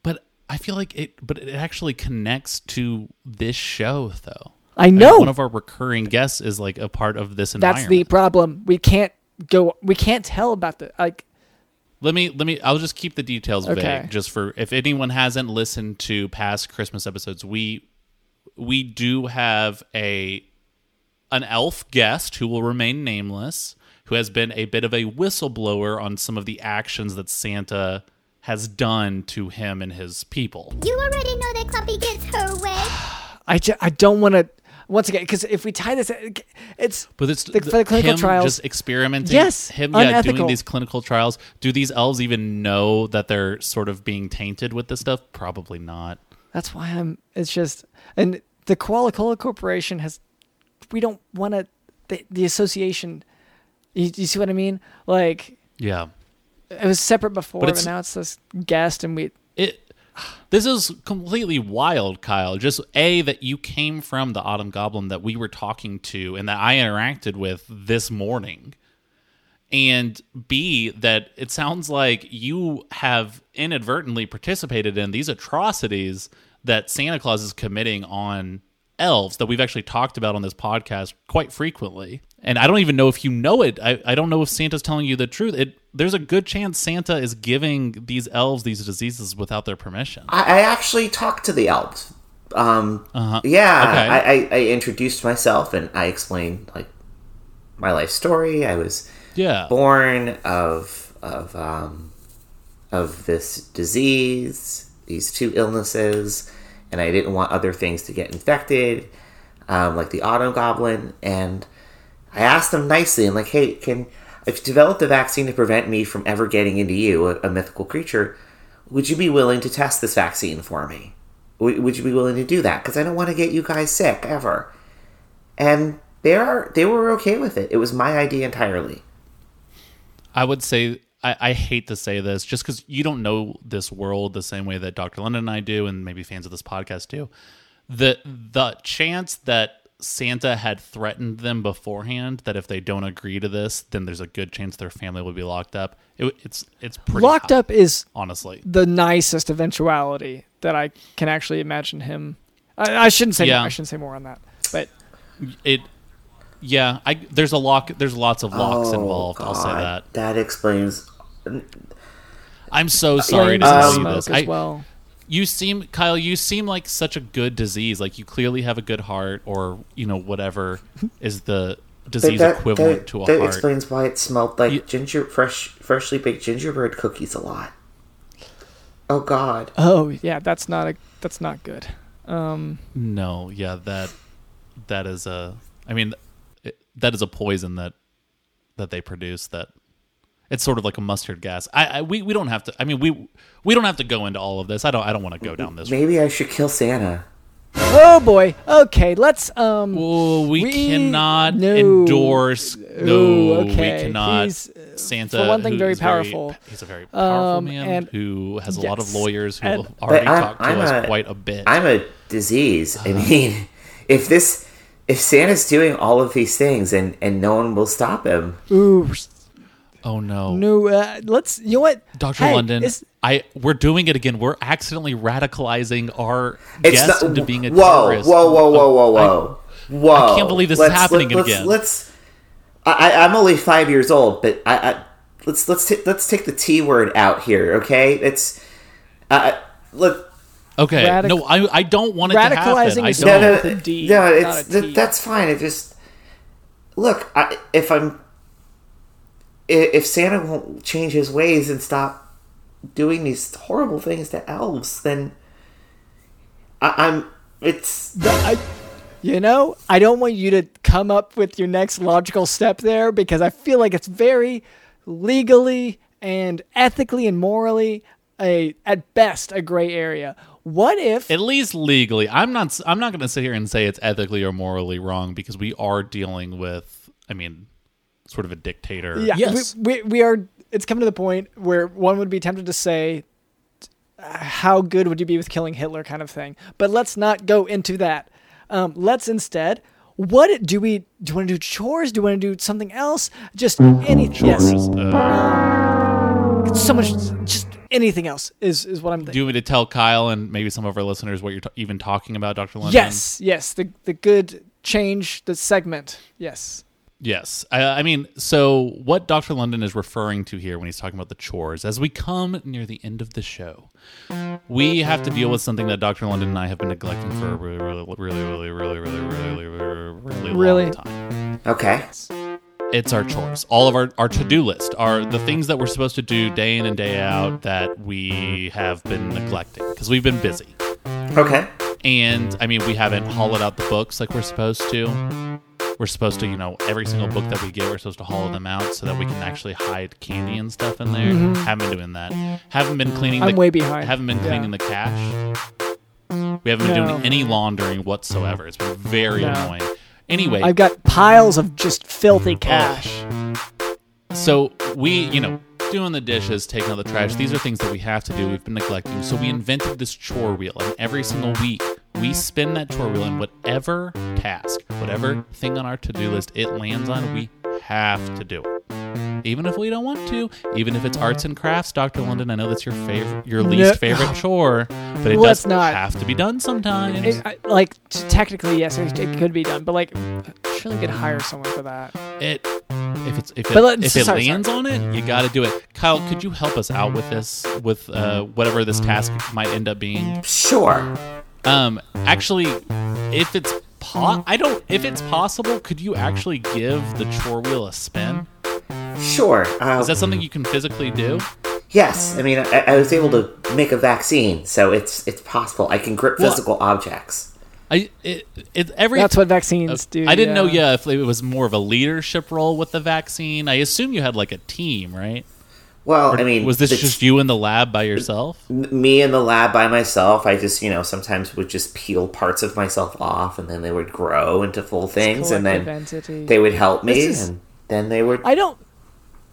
But I feel like it but it actually connects to this show though. I mean, know. one of our recurring guests is like a part of this That's the problem. We can't go. We can't tell about the like. Let me let me I'll just keep the details Okay. vague just for if anyone hasn't listened to past Christmas episodes, we we do have a an elf guest who will remain nameless, who has been a bit of a whistleblower on some of the actions that Santa has done to him and his people. You already know that Clumpy gets her way. I, ju- I don't want to. Once again, because if we tie this, uh, it's But it's the, for the clinical him trials. just experimenting. Yes, him yeah doing these clinical trials. Do these elves even know that they're sort of being tainted with this stuff? Probably not. That's why I'm. It's just, and the Koala Cola Corporation has. We don't want to. The, the association. You, you see what I mean? Like Yeah. it was separate before, But but, now it's this guest, and we. It this is completely wild, Kyle. Just a that you came from the Autumn Goblin that we were talking to and that I interacted with this morning. And B that it sounds like you have inadvertently participated in these atrocities that Santa Claus is committing on elves that we've actually talked about on this podcast quite frequently. And I don't even know if you know it. I, I don't know if Santa's telling you the truth. It there's a good chance Santa is giving these elves these diseases without their permission. I, I actually talked to the elves. Um, Uh-huh. yeah, Okay. I, I, I introduced myself and I explained like my life story. I was Yeah. born of of um, of this disease, these two illnesses, and I didn't want other things to get infected, um, like the Autumn Goblin. And I asked them nicely, I'm like, hey, can if you developed a vaccine to prevent me from ever getting into you, a, a mythical creature, would you be willing to test this vaccine for me? Would, would you be willing to do that? Because I don't want to get you guys sick ever. And they are they were okay with it. It was my idea entirely. I would say I, I hate to say this just because you don't know this world the same way that Dr. London and I do, and maybe fans of this podcast do. The the chance that Santa had threatened them beforehand that if they don't agree to this, then there's a good chance their family will be locked up. It, it's it's pretty Locked high, up is honestly. the nicest eventuality that I can actually imagine him. I, I shouldn't say. Yeah. More, I shouldn't say more on that. But It yeah, I there's a lock. There's lots of locks Oh, involved. I'll say that. That explains. I'm so sorry to Flames tell and you this. as I- well. You seem, Kyle. You seem like such a good disease. Like you clearly have a good heart, or you know whatever is the disease that, equivalent that- to a that heart. That explains why it smelled like ginger fresh freshly baked gingerbread cookies a lot. Oh God. oh yeah, that's not a that's not good. Um, No, yeah, that that is a. I mean, it, that is a poison that that they produce. That It's sort of like a mustard gas. I, I we, we don't have to. I mean, we we don't have to go into all of this. I don't I don't want to go down this. Maybe I should kill Santa. Oh boy. Okay, let's um Ooh, we, We- cannot no. endorse. No, Ooh, okay. we cannot. He's, uh, Santa, for one thing, very is powerful. he's a very powerful Um, man and- who has a lot of lawyers who And- have already I'm- talked to I'm us a- quite a bit. I'm a disease. I mean, if this, if Santa's doing all of these things and and no one will stop him, ooh oh no, no uh, let's you know what? Doctor Hey, London. I we're doing it again. We're accidentally radicalizing our it's guest not. into being a whoa, terrorist. whoa, whoa, whoa, whoa, I- whoa, whoa! I can't believe this is happening let's, again. Let's. I, I- I'm only five years old, but I, I let's let's ta- let's take the T word out here, okay? It's. Uh, look, Okay, Radic- no, I I don't want it to happen. Radicalizing I don't. no, with no, a D, no, it's a that, T. that's fine. It just look. I, if I'm, i- if Santa won't change his ways and stop doing these horrible things to elves, then I, I'm. It's I, you know, I don't want you to come up with your next logical step there because I feel like it's very legally and ethically and morally a at best a gray area. What if At least legally, I'm not. I'm not going to sit here and say it's ethically or morally wrong because we are dealing with. I mean, sort of a dictator. yeah, Yes. we, we we are it's come to the point where one would be tempted to say how good would you be with killing Hitler kind of thing. But let's not go into that. Um, let's instead what do we do you want to do chores? Do you want to do something else? Just anything. Yes. Uh, so much just anything else is is what I'm do thinking. you want me to tell Kyle and maybe some of our listeners what you're t- even talking about, Doctor London? Yes, yes, the the good change the segment. Yes. Yes. I, I mean, so what Dr. London is referring to here when he's talking about the chores, as we come near the end of the show, we have to deal with something that Dr. London and I have been neglecting for a really, really, really, really, really, really, really, really, really, Really? long time. okay. It's our chores. All of our, our to-do list are the things that we're supposed to do day in and day out that we have been neglecting because we've been busy. Okay. And I mean, we haven't hollowed out the books like we're supposed to. We're supposed to, you know, every single book that we get, we're supposed to hollow them out so that we can actually hide candy and stuff in there. Mhm. Haven't been doing that. Haven't been cleaning. I'm the, way behind. Haven't been Yeah. cleaning the cache. We haven't been No. doing any laundering whatsoever. It's been very No. annoying. Anyway, I've got piles of just filthy cash. so we, you know, doing the dishes, taking out the trash, these are things that we have to do. We've been neglecting. So we invented this chore wheel, and every single week we spin that chore wheel, and whatever task, whatever thing on our to do list it lands on, we have to do it. Even if we don't want to, even if it's arts and crafts, Dr. London, I know that's your favorite, your No. least favorite chore, but it Let's does not. have to be done sometimes. It, I, like t- technically, yes, it, it could be done, but like, surely could hire someone for that. It if it's if it, let's- if it sorry, lands on it, you got to do it. Kyle, could you help us out with this with uh, whatever this task might end up being? Sure. Um, actually, if it's po- I don't if it's possible, could you actually give the chore wheel a spin? Sure. Uh, Is that something you can physically do? yes. I mean, I, I was able to make a vaccine, so it's it's possible. I can grip Well- physical objects. I it, it every That's what vaccines do. I didn't know yeah. yeah if it was more of a leadership role with the vaccine. I assume you had like a team, right? Well, Or I mean, was this just you in the lab by yourself? me in the lab by myself? I just, you know, sometimes would just peel parts of myself off, and then they would grow into full things, and then collective entity. they would help me, is- and then they would. I don't.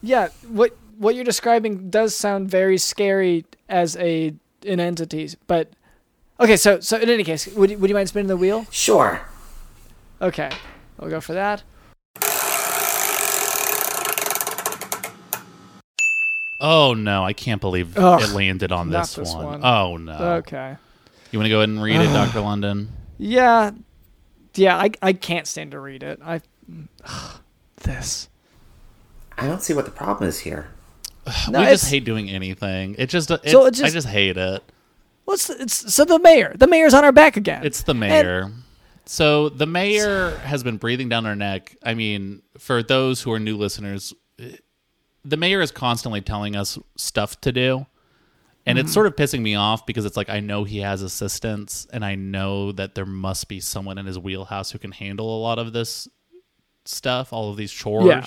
Yeah, what what you're describing does sound very scary as a an entity, but okay. So so in any case, would you, would you mind spinning the wheel? Sure. Okay, I'll go for that. Oh no, I can't believe Ugh, it landed on this, this one. one. Oh no. Okay. You want to go ahead and read it, Dr. London? Yeah, yeah. I I can't stand to read it. I this. I don't see what the problem is here. No, we just hate doing anything. It just, it, So it just I just- just hate it. What's it's so the mayor? The mayor's on our back again. It's the mayor. so the mayor has been breathing down our neck. I mean, for those who are new listeners, the mayor is constantly telling us stuff to do. And it's Mhm. sort of pissing me off because it's like I know he has assistants and I know that there must be someone in his wheelhouse who can handle a lot of this stuff, all of these chores. Yeah.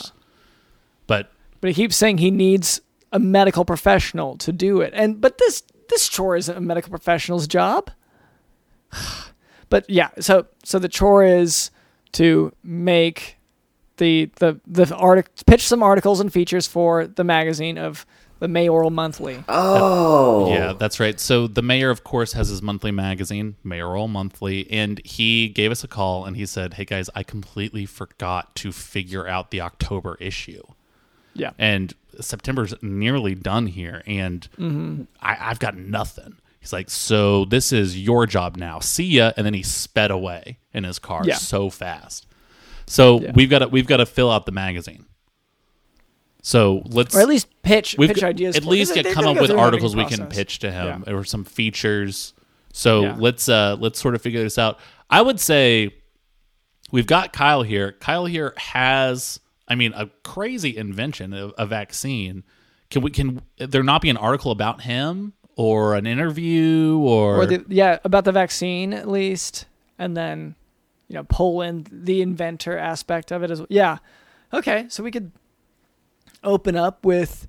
But but he keeps saying he needs a medical professional to do it. And but this this chore isn't a medical professional's job. but yeah, so so the chore is to make the the the artic- pitch some articles and features for the magazine of the Mayoral Monthly. Oh, Yeah, that's right. So the mayor, of course, has his monthly magazine, Mayoral Monthly, and he gave us a call and he said, "Hey guys, I completely forgot to figure out the October issue." Yeah. and September's nearly done here, and Mhm. I, I've got nothing. He's like, so this is your job now. See ya, and then he sped away in his car Yeah. so fast. So Yeah. we've got to we've got to fill out the magazine. So let's Or at least pitch- we've pitch got- ideas At least get come up with articles we can pitch to him or some features. So Yeah. let's uh let's sort of figure this out. I would say we've got Kyle here. Kyle here has, I mean, a crazy invention of a vaccine. Can we can there not be an article about him or an interview or, or the, yeah about the vaccine at least and then you know pull in the inventor aspect of it as well yeah okay so we could open up with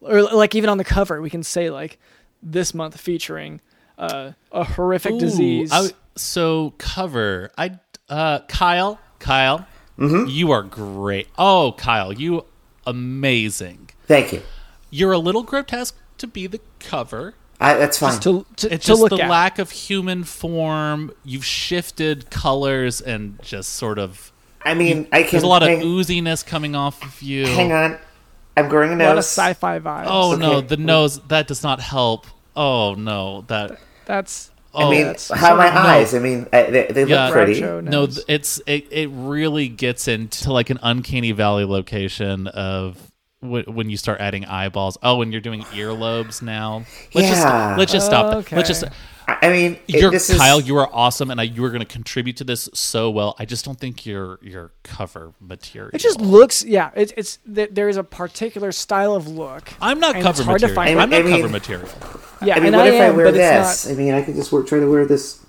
or like even on the cover we can say like this month featuring uh, a horrific Ooh, disease I w- so cover I uh Kyle Kyle Mm-hmm. you are great. Oh Kyle, you amazing. Thank you. You're a little grotesque to be the cover. I, that's fine. Just to, to, it's to just look the at. lack of human form. You've shifted colors and just sort of. I mean, I can. There's a lot of hang, ooziness coming off of you. hang on. I'm growing a a lot of nose. sci-fi vibes Oh no, the nose that does not help. Oh no, that. that's Oh, I mean, that's how are my sort of- eyes? I mean, I, they, they Yeah. look pretty. No, it's it, it really gets into like an uncanny valley location of w- when you start adding eyeballs. Oh, and you're doing earlobes now. Let's Yeah. just let's just stop. that. Let's just. I I mean, it- You're this is Kyle. You are awesome, and I, you are going to contribute to this so well. I just don't think your your cover material. it just looks yeah it, it's th- there is a particular style of look I'm not cover it's hard to material. find I'm not I mean- cover material. yeah I mean, and what I if I am, wear but this? not I mean, I could just work, try to wear this.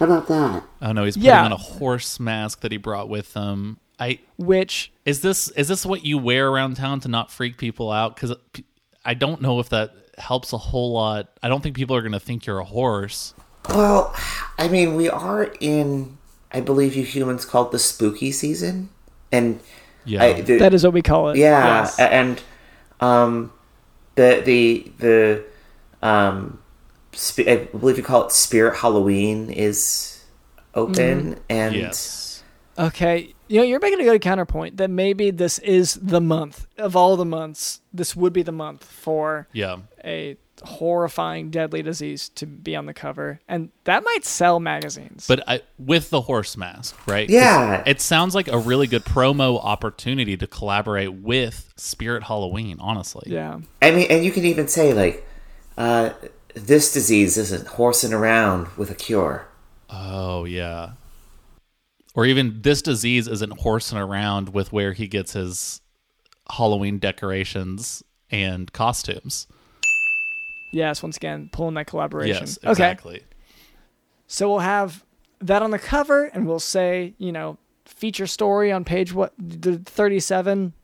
How about that? Oh no, he's putting Yeah. on a horse mask that he brought with him. I which is this is this what you wear around town to not freak people out? Because I don't know if that helps a whole lot. I don't think people are going to think you're a horse. Well, I mean, we are in, I believe you humans called the spooky season, and Yeah. I, the, that is what we call it yeah, yes. and um, the the the um, sp- I believe you call it Spirit Halloween is open, and Yes. Okay, you know, you're making a good counterpoint that maybe this is the month of all the months. This would be the month for Yeah. a horrifying, deadly disease to be on the cover, and that might sell magazines. But I, with the horse mask, right? Yeah. It sounds like a really good promo opportunity to collaborate with Spirit Halloween, honestly. yeah, I mean, and you can even say like, uh, this disease isn't horsing around with a cure. Oh, yeah. Or even this disease isn't horsing around with where he gets his Halloween decorations and costumes. yes. Once again, pulling that collaboration. Yes, Okay, exactly. so we'll have that on the cover, and we'll say, you know, feature story on page what the thirty-seven.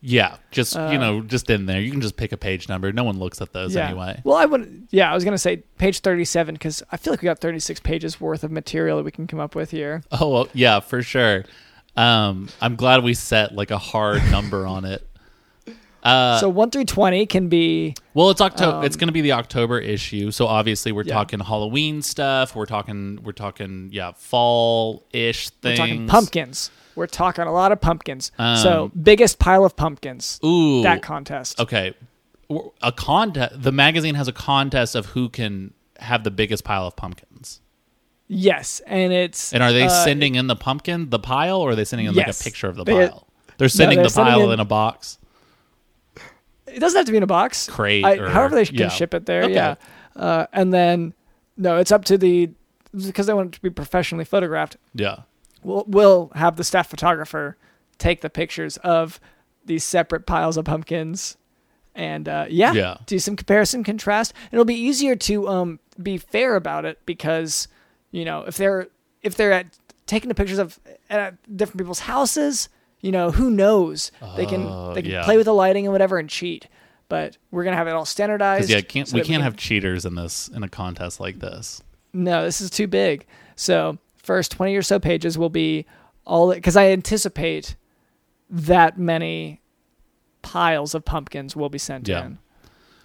Yeah, just Uh, you know, just in there. You can just pick a page number. No one looks at those yeah. anyway. Well, I would. Yeah, I was gonna say page thirty-seven because I feel like we got thirty-six pages worth of material that we can come up with here. Oh well, yeah, for sure. Um, I'm glad we set like a hard number on it. Uh, so one through twenty can be well, it's October. um, it's going to be the October issue, so obviously we're Yeah. talking Halloween stuff. We're talking, we're talking, yeah, fall ish we're things. talking pumpkins. We're talking a lot of pumpkins. so Um, biggest pile of pumpkins. Ooh, that contest. Okay, a contest. The magazine has a contest of who can have the biggest pile of pumpkins. Yes, and it's And are they uh, sending in the pumpkin, the pile, or are they sending in like a picture of the They- pile? They're sending they're the sending pile in- in a box. It doesn't have to be in a box. Crate I, or- however they can yeah. ship it there. Okay. Yeah, uh, and then no, it's up to the because they want it to be professionally photographed. Yeah. We'll, we'll have the staff photographer take the pictures of these separate piles of pumpkins and uh, yeah, Yeah. do some comparison contrast. It'll be easier to um, be fair about it because you know if they're if they're at taking the pictures of at different people's houses, you know, who knows? They can Oh, they can yeah. play with the lighting and whatever and cheat. But we're gonna have it all standardized. yeah, can't so we can't can- have cheaters in this in a contest like this. No, this is too big. So first twenty or so pages will be all because I anticipate that many piles of pumpkins will be sent Yeah. in.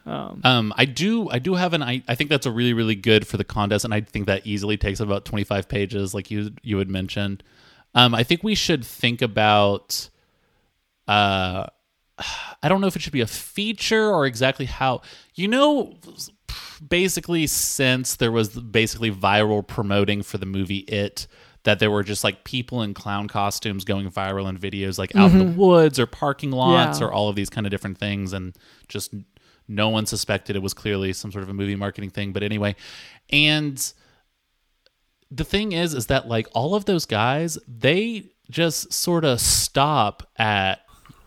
Um, Um, I do, I do have an. I, I think that's a really, really good for the contest, and I think that easily takes about twenty five pages, like you you had mentioned. Um, I think we should think about. Uh, I don't know if it should be a feature or exactly how. You know, basically, since there was basically viral promoting for the movie It, that there were just like people in clown costumes going viral in videos, like out in Mhm. the woods or parking lots Yeah. or all of these kind of different things, and just no one suspected it was clearly some sort of a movie marketing thing. But anyway, and the thing is, is that like all of those guys, they just sort of stop at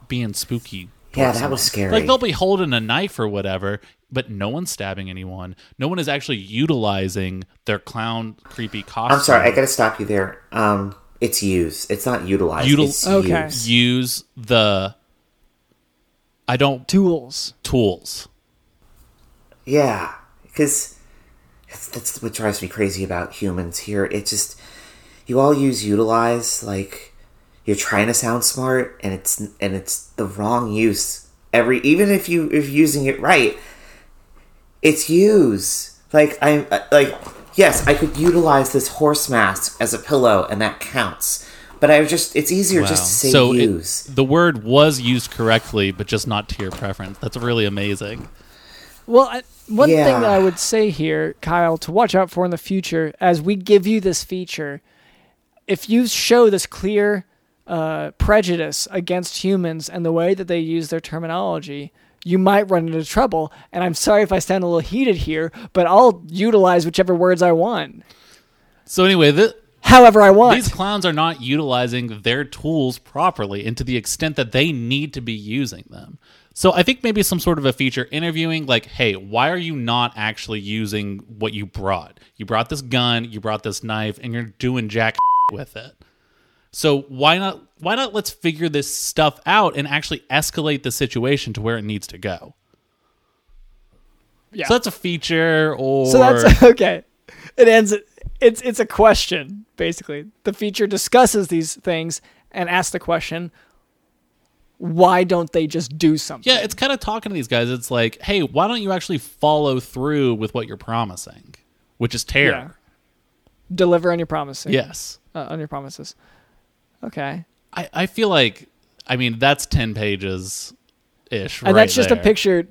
being spooky. Yeah, towards that was scary. Like they'll be holding a knife or whatever, but no one's stabbing anyone. No one is actually utilizing their clown creepy costume. I'm sorry, I gotta stop you there. Um, it's used. It's not utilized. Util- it's Okay. used. use the I don't tools. tools. Yeah, because that's, that's what drives me crazy about humans here. It just you all use utilize like you're trying to sound smart, and it's and it's the wrong use. Every even if you if using it right, it's use. Like I'm uh, like yes, I could utilize this horse mask as a pillow, and that counts. But I just it's easier Wow. just to say so it- use. the word was used correctly, but just not to your preference. That's really amazing. Well, I, one Yeah. thing that I would say here, Kyle, to watch out for in the future, as we give you this feature, if you show this clear uh, prejudice against humans and the way that they use their terminology, you might run into trouble. And I'm sorry if I sound a little heated here, but I'll utilize whichever words I want, So anyway, the, however I want. these clowns are not utilizing their tools properly and to the extent that they need to be using them. So I think maybe some sort of a feature interviewing like, hey, why are you not actually using what you brought? You brought this gun, you brought this knife, and you're doing jack with it. So why not why not let's figure this stuff out and actually escalate the situation to where it needs to go? Yeah. So that's a feature or So that's okay. It ends. It's it's a question basically. The feature discusses these things and asks the question: Why don't they just do something? Yeah, it's kind of talking to these guys. It's like, hey, why don't you actually follow through with what you're promising, which is terror. Yeah. Deliver on your promises. Yes. uh, on your promises. Okay, I, I feel like, I mean, that's 10 pages ish. Right? And that's just a picture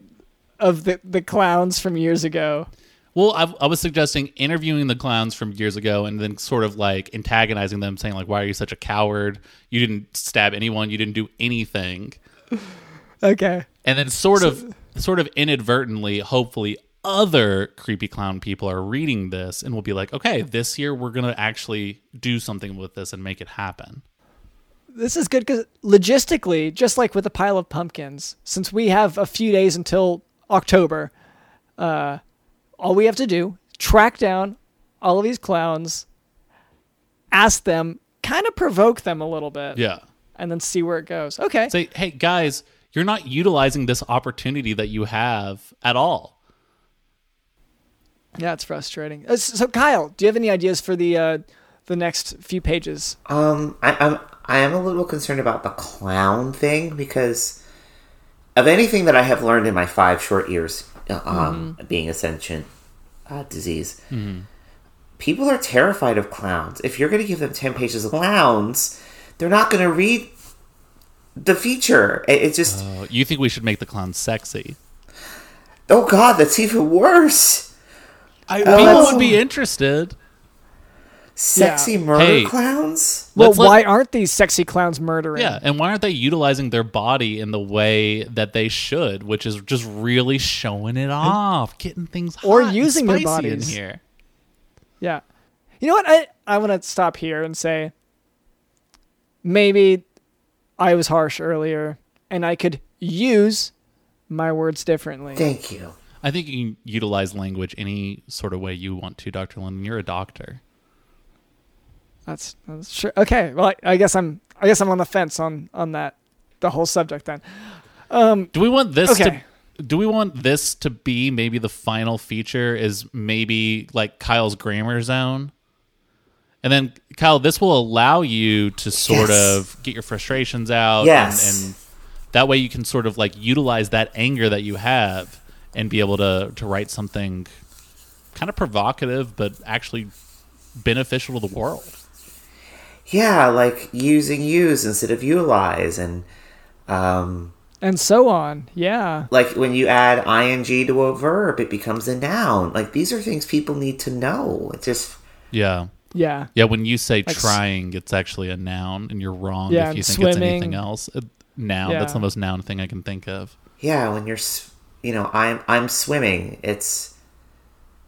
of the the clowns from years ago. Well, I, I was suggesting interviewing the clowns from years ago and then sort of like antagonizing them, saying, like, why are you such a coward? You didn't stab anyone, you didn't do anything. Okay. And then sort of, sort of inadvertently, hopefully, other creepy clown people are reading this and will be like, okay, this year we're going to actually do something with this and make it happen. This is good because logistically, just like with a pile of pumpkins, since we have a few days until October, uh, all we have to do track down all of these clowns, ask them, kind of provoke them a little bit, Yeah. and then see where it goes. Okay. Say, hey, guys, you're not utilizing this opportunity that you have at all. Yeah, it's frustrating. Uh, So, Kyle, do you have any ideas for the uh, the next few pages? Um, I, I'm I am a little concerned about the clown thing because of anything that I have learned in my five short years, uh, um, being a sentient uh, disease. People are terrified of clowns. If you're going to give them ten pages of clowns, they're not going to read the feature. It, it just Oh, you think we should make the clowns sexy? oh god, that's even worse. I, People would be interested. Sexy Yeah. murder Hey. clowns. well, let's why aren't these sexy clowns murdering? Yeah, and why aren't they utilizing their body in the way that they should, which is just really showing it off, getting things Or hot and using their spicy in here? Yeah. You know what? I I want to stop here and say maybe I was harsh earlier and I could use my words differently. Thank you. I think you can utilize language any sort of way you want to, Dr. London. You're a doctor. That's, that's sure. Okay. Well, I, I guess I'm I guess I'm on the fence on on that the whole subject then. Um, Do we want this Okay. to do we want this to be maybe the final feature is maybe like Kyle's grammar zone? And then Kyle, this will allow you to sort Yes. of get your frustrations out Yes. and, and that way you can sort of like utilize that anger that you have and be able to to write something kind of provocative but actually beneficial to the world. Yeah, like using use instead of utilize, and um, and so on. Yeah. like when you add ing to a verb, it becomes a noun. Like these are things people need to know. It's just Yeah. Yeah. Yeah, when you say Like trying, it's actually a noun, and you're wrong Yeah, if you and think it's anything else. Uh, Noun. That's the most noun thing I can think of. yeah, when you're you know I'm I'm swimming. It's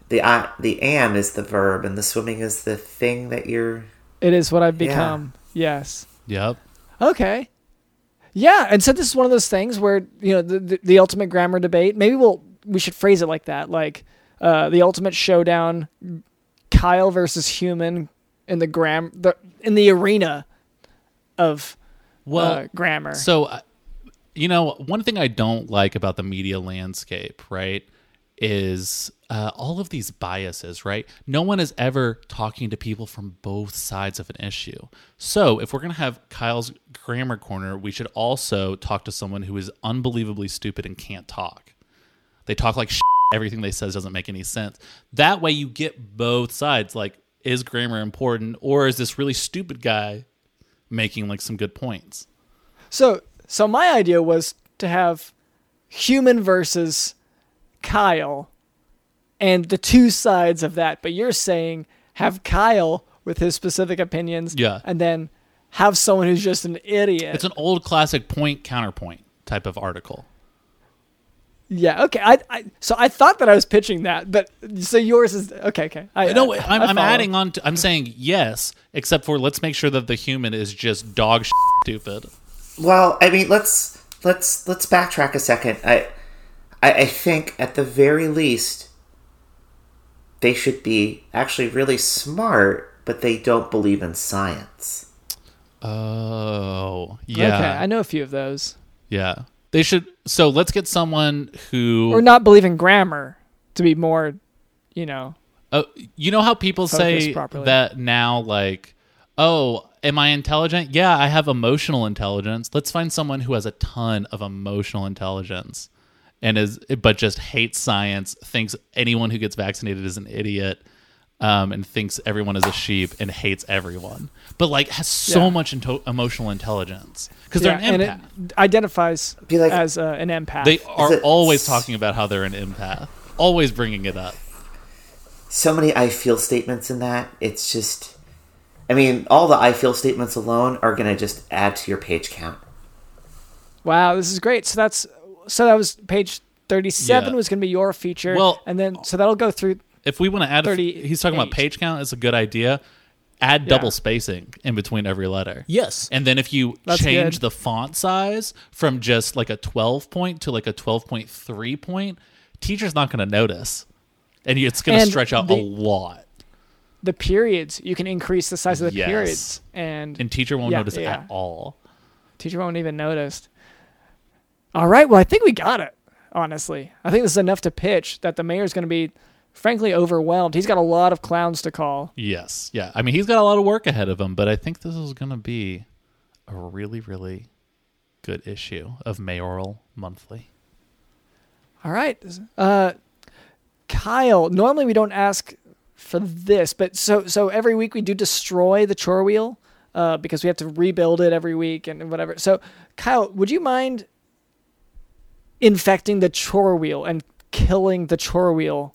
the I, the am is the verb, and the swimming is the thing that you're. It is what I've Yeah. become. Yes. Yep. Okay. Yeah, and so this is one of those things where you know the, the the ultimate grammar debate. Maybe we'll we should phrase it like that, like uh, the ultimate showdown, Kyle versus human in the gram the in the arena of Well, uh, grammar. So, uh, you know, one thing I don't like about the media landscape, right, is uh, all of these biases, right? No one is ever talking to people from both sides of an issue. So, if we're going to have Kyle's grammar corner, we should also talk to someone who is unbelievably stupid and can't talk. They talk like everything they says doesn't make any sense. That way, you get both sides. Like, is grammar important, or is this really stupid guy making like some good points? So, so my idea was to have human versus Kyle and the two sides of that. But you're saying have Kyle with his specific opinions. Yeah. And then have someone who's just an idiot. It's an old classic point counterpoint type of article. yeah. Okay. I, I so I thought that I was pitching that, but so yours is okay. Okay. I, no, I- I'm, I I'm adding on. To, I'm saying yes, except for let's make sure that the human is just dog stupid. Well, I mean, let's let's let's backtrack a second. I, I I think at the very least they should be actually really smart, but they don't believe in science. Oh, yeah, Okay. I know a few of those. yeah. They should. So let's get someone who Or not believe in grammar to be more, you know. Oh, you know how people say properly. that now, like, oh, am I intelligent? Yeah, I have emotional intelligence. Let's find someone who has a ton of emotional intelligence and is, but just hates science, thinks anyone who gets vaccinated is an idiot, um, and thinks everyone is a sheep and hates everyone, but like has so Yeah. much into- emotional intelligence because Yeah, they're an and empath. it identifies Be like- as uh, an empath. they are it- always talking about how they're an empath, always bringing it up. So many I feel statements in that. It's just, I mean, all the I feel statements alone are gonna just add to your page count. Wow, this is great. So that's so that was page thirty-seven Yeah. was going to be your feature. Well- and then so that'll go through. if we want to add, a, 38. he's talking about page count. It's a good idea. Add Yeah. double spacing in between every letter. Yes. And then if you That's change good. the font size from just like a 12 point to like a 12.3 point, teacher's not going to notice. And it's going to And stretch out the- a lot. The periods you can increase the size of the Yes. periods, and And teacher won't Yeah, notice yeah. at all. teacher won't even notice. All right, well I think we got it. Honestly, I think this is enough to pitch that the mayor's going to be, frankly, overwhelmed. He's got a lot of clowns to call. Yes. Yeah. I mean, he's got a lot of work ahead of him, but I think this is going to be a really, really good issue of Mayoral Monthly. All right. Uh, Kyle, normally we don't ask for this, but so so every week we do destroy the chore wheel uh, because we have to rebuild it every week and whatever. So, Kyle, would you mind infecting the chore wheel and killing the chore wheel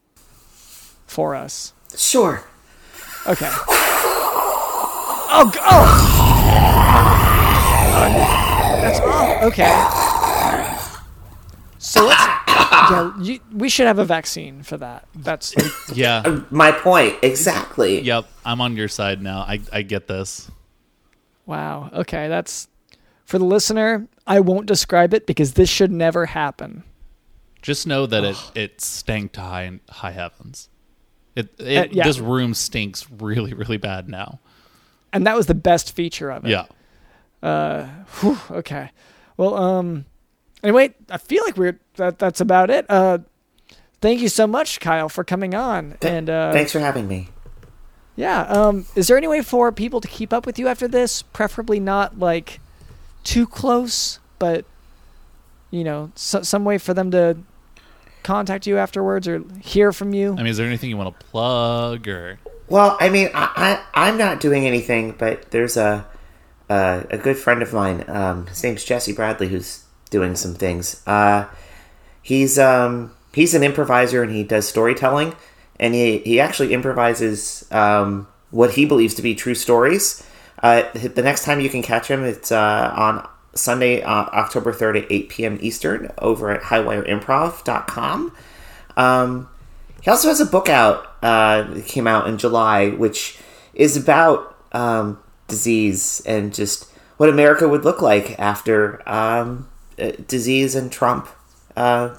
for us? Sure. Okay. Oh, g- oh! That's oh, okay. So let's. Yeah, you, we should have a vaccine for that. That's Yeah. Uh, my point exactly. Yep. I'm on your side now. I, I get this. wow. Okay, that's for the listener. I won't describe it because this should never happen. Just know that it, it stank to high high heavens. It, it Uh, yeah. this room stinks really really bad now. And that was the best feature of it. Yeah. Uh, whew, okay. Well, um, anyway, I feel like we're that. That's about it. Uh, thank you so much, Kyle, for coming on. and uh, Thanks for having me. yeah. Um, is there any way for people to keep up with you after this? Preferably not like too close, but you know, so, some way for them to contact you afterwards or hear from you. I mean, is there anything you want to plug or? Well, I mean, I, I I'm not doing anything, but there's a a, a good friend of mine. Um, his name's Jesse Bradley, who's doing some things. Uh, he's um he's an improviser and he does storytelling, and he he actually improvises um what he believes to be true stories. Uh, the next time you can catch him, it's uh, on Sunday, uh, October 3rd at 8 p.m. Eastern over at highwireimprov.com. Um, he also has a book out uh, that came out in July, which is about um, disease and just what America would look like after um, uh, disease and Trump, uh,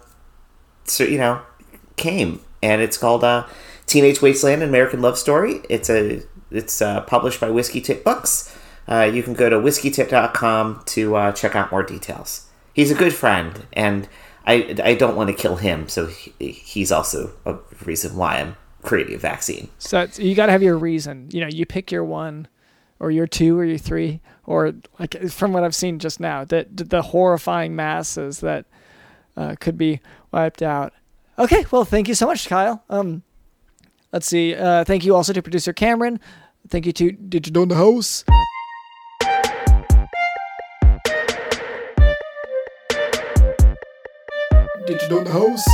so you know, came. And it's called uh, "Teenage Wasteland: An American Love Story." It's a it's uh, published by Whiskey Tit Books. Uh, you can go to whiskeytit.com to uh, check out more details. He's a good friend, and I, I don't want to kill him, so he, he's also a reason why I'm creating a vaccine. So you got to have your reason. You know, you pick your one, or your two, or your three, or like from what I've seen just now, that the horrifying masses that uh, could be wiped out. Okay, well, thank you so much, Kyle. Um, let's see. Uh, thank you also to producer Cameron. Thank you to Digital in the House. Digital in the House.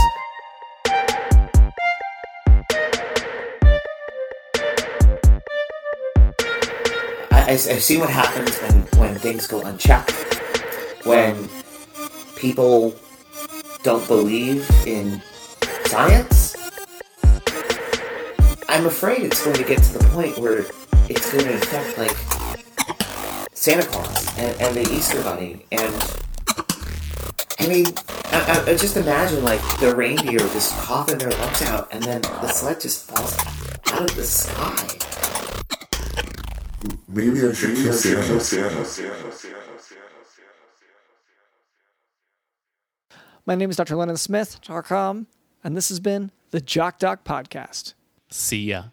I, I, I've seen what happens when, when things go unchecked. When people don't believe in science. I'm afraid it's going to get to the point where it's going to affect, like, Santa Claus and, and the Easter Bunny. And, I mean, I, I, I just imagine, like, the reindeer just coughing their lungs out, and then the sled just falls out of the sky. Maybe I should kill Santa. My name is Dr. Lennon Smith, Smith.com, and this has been the Jock Doc Podcast. See ya.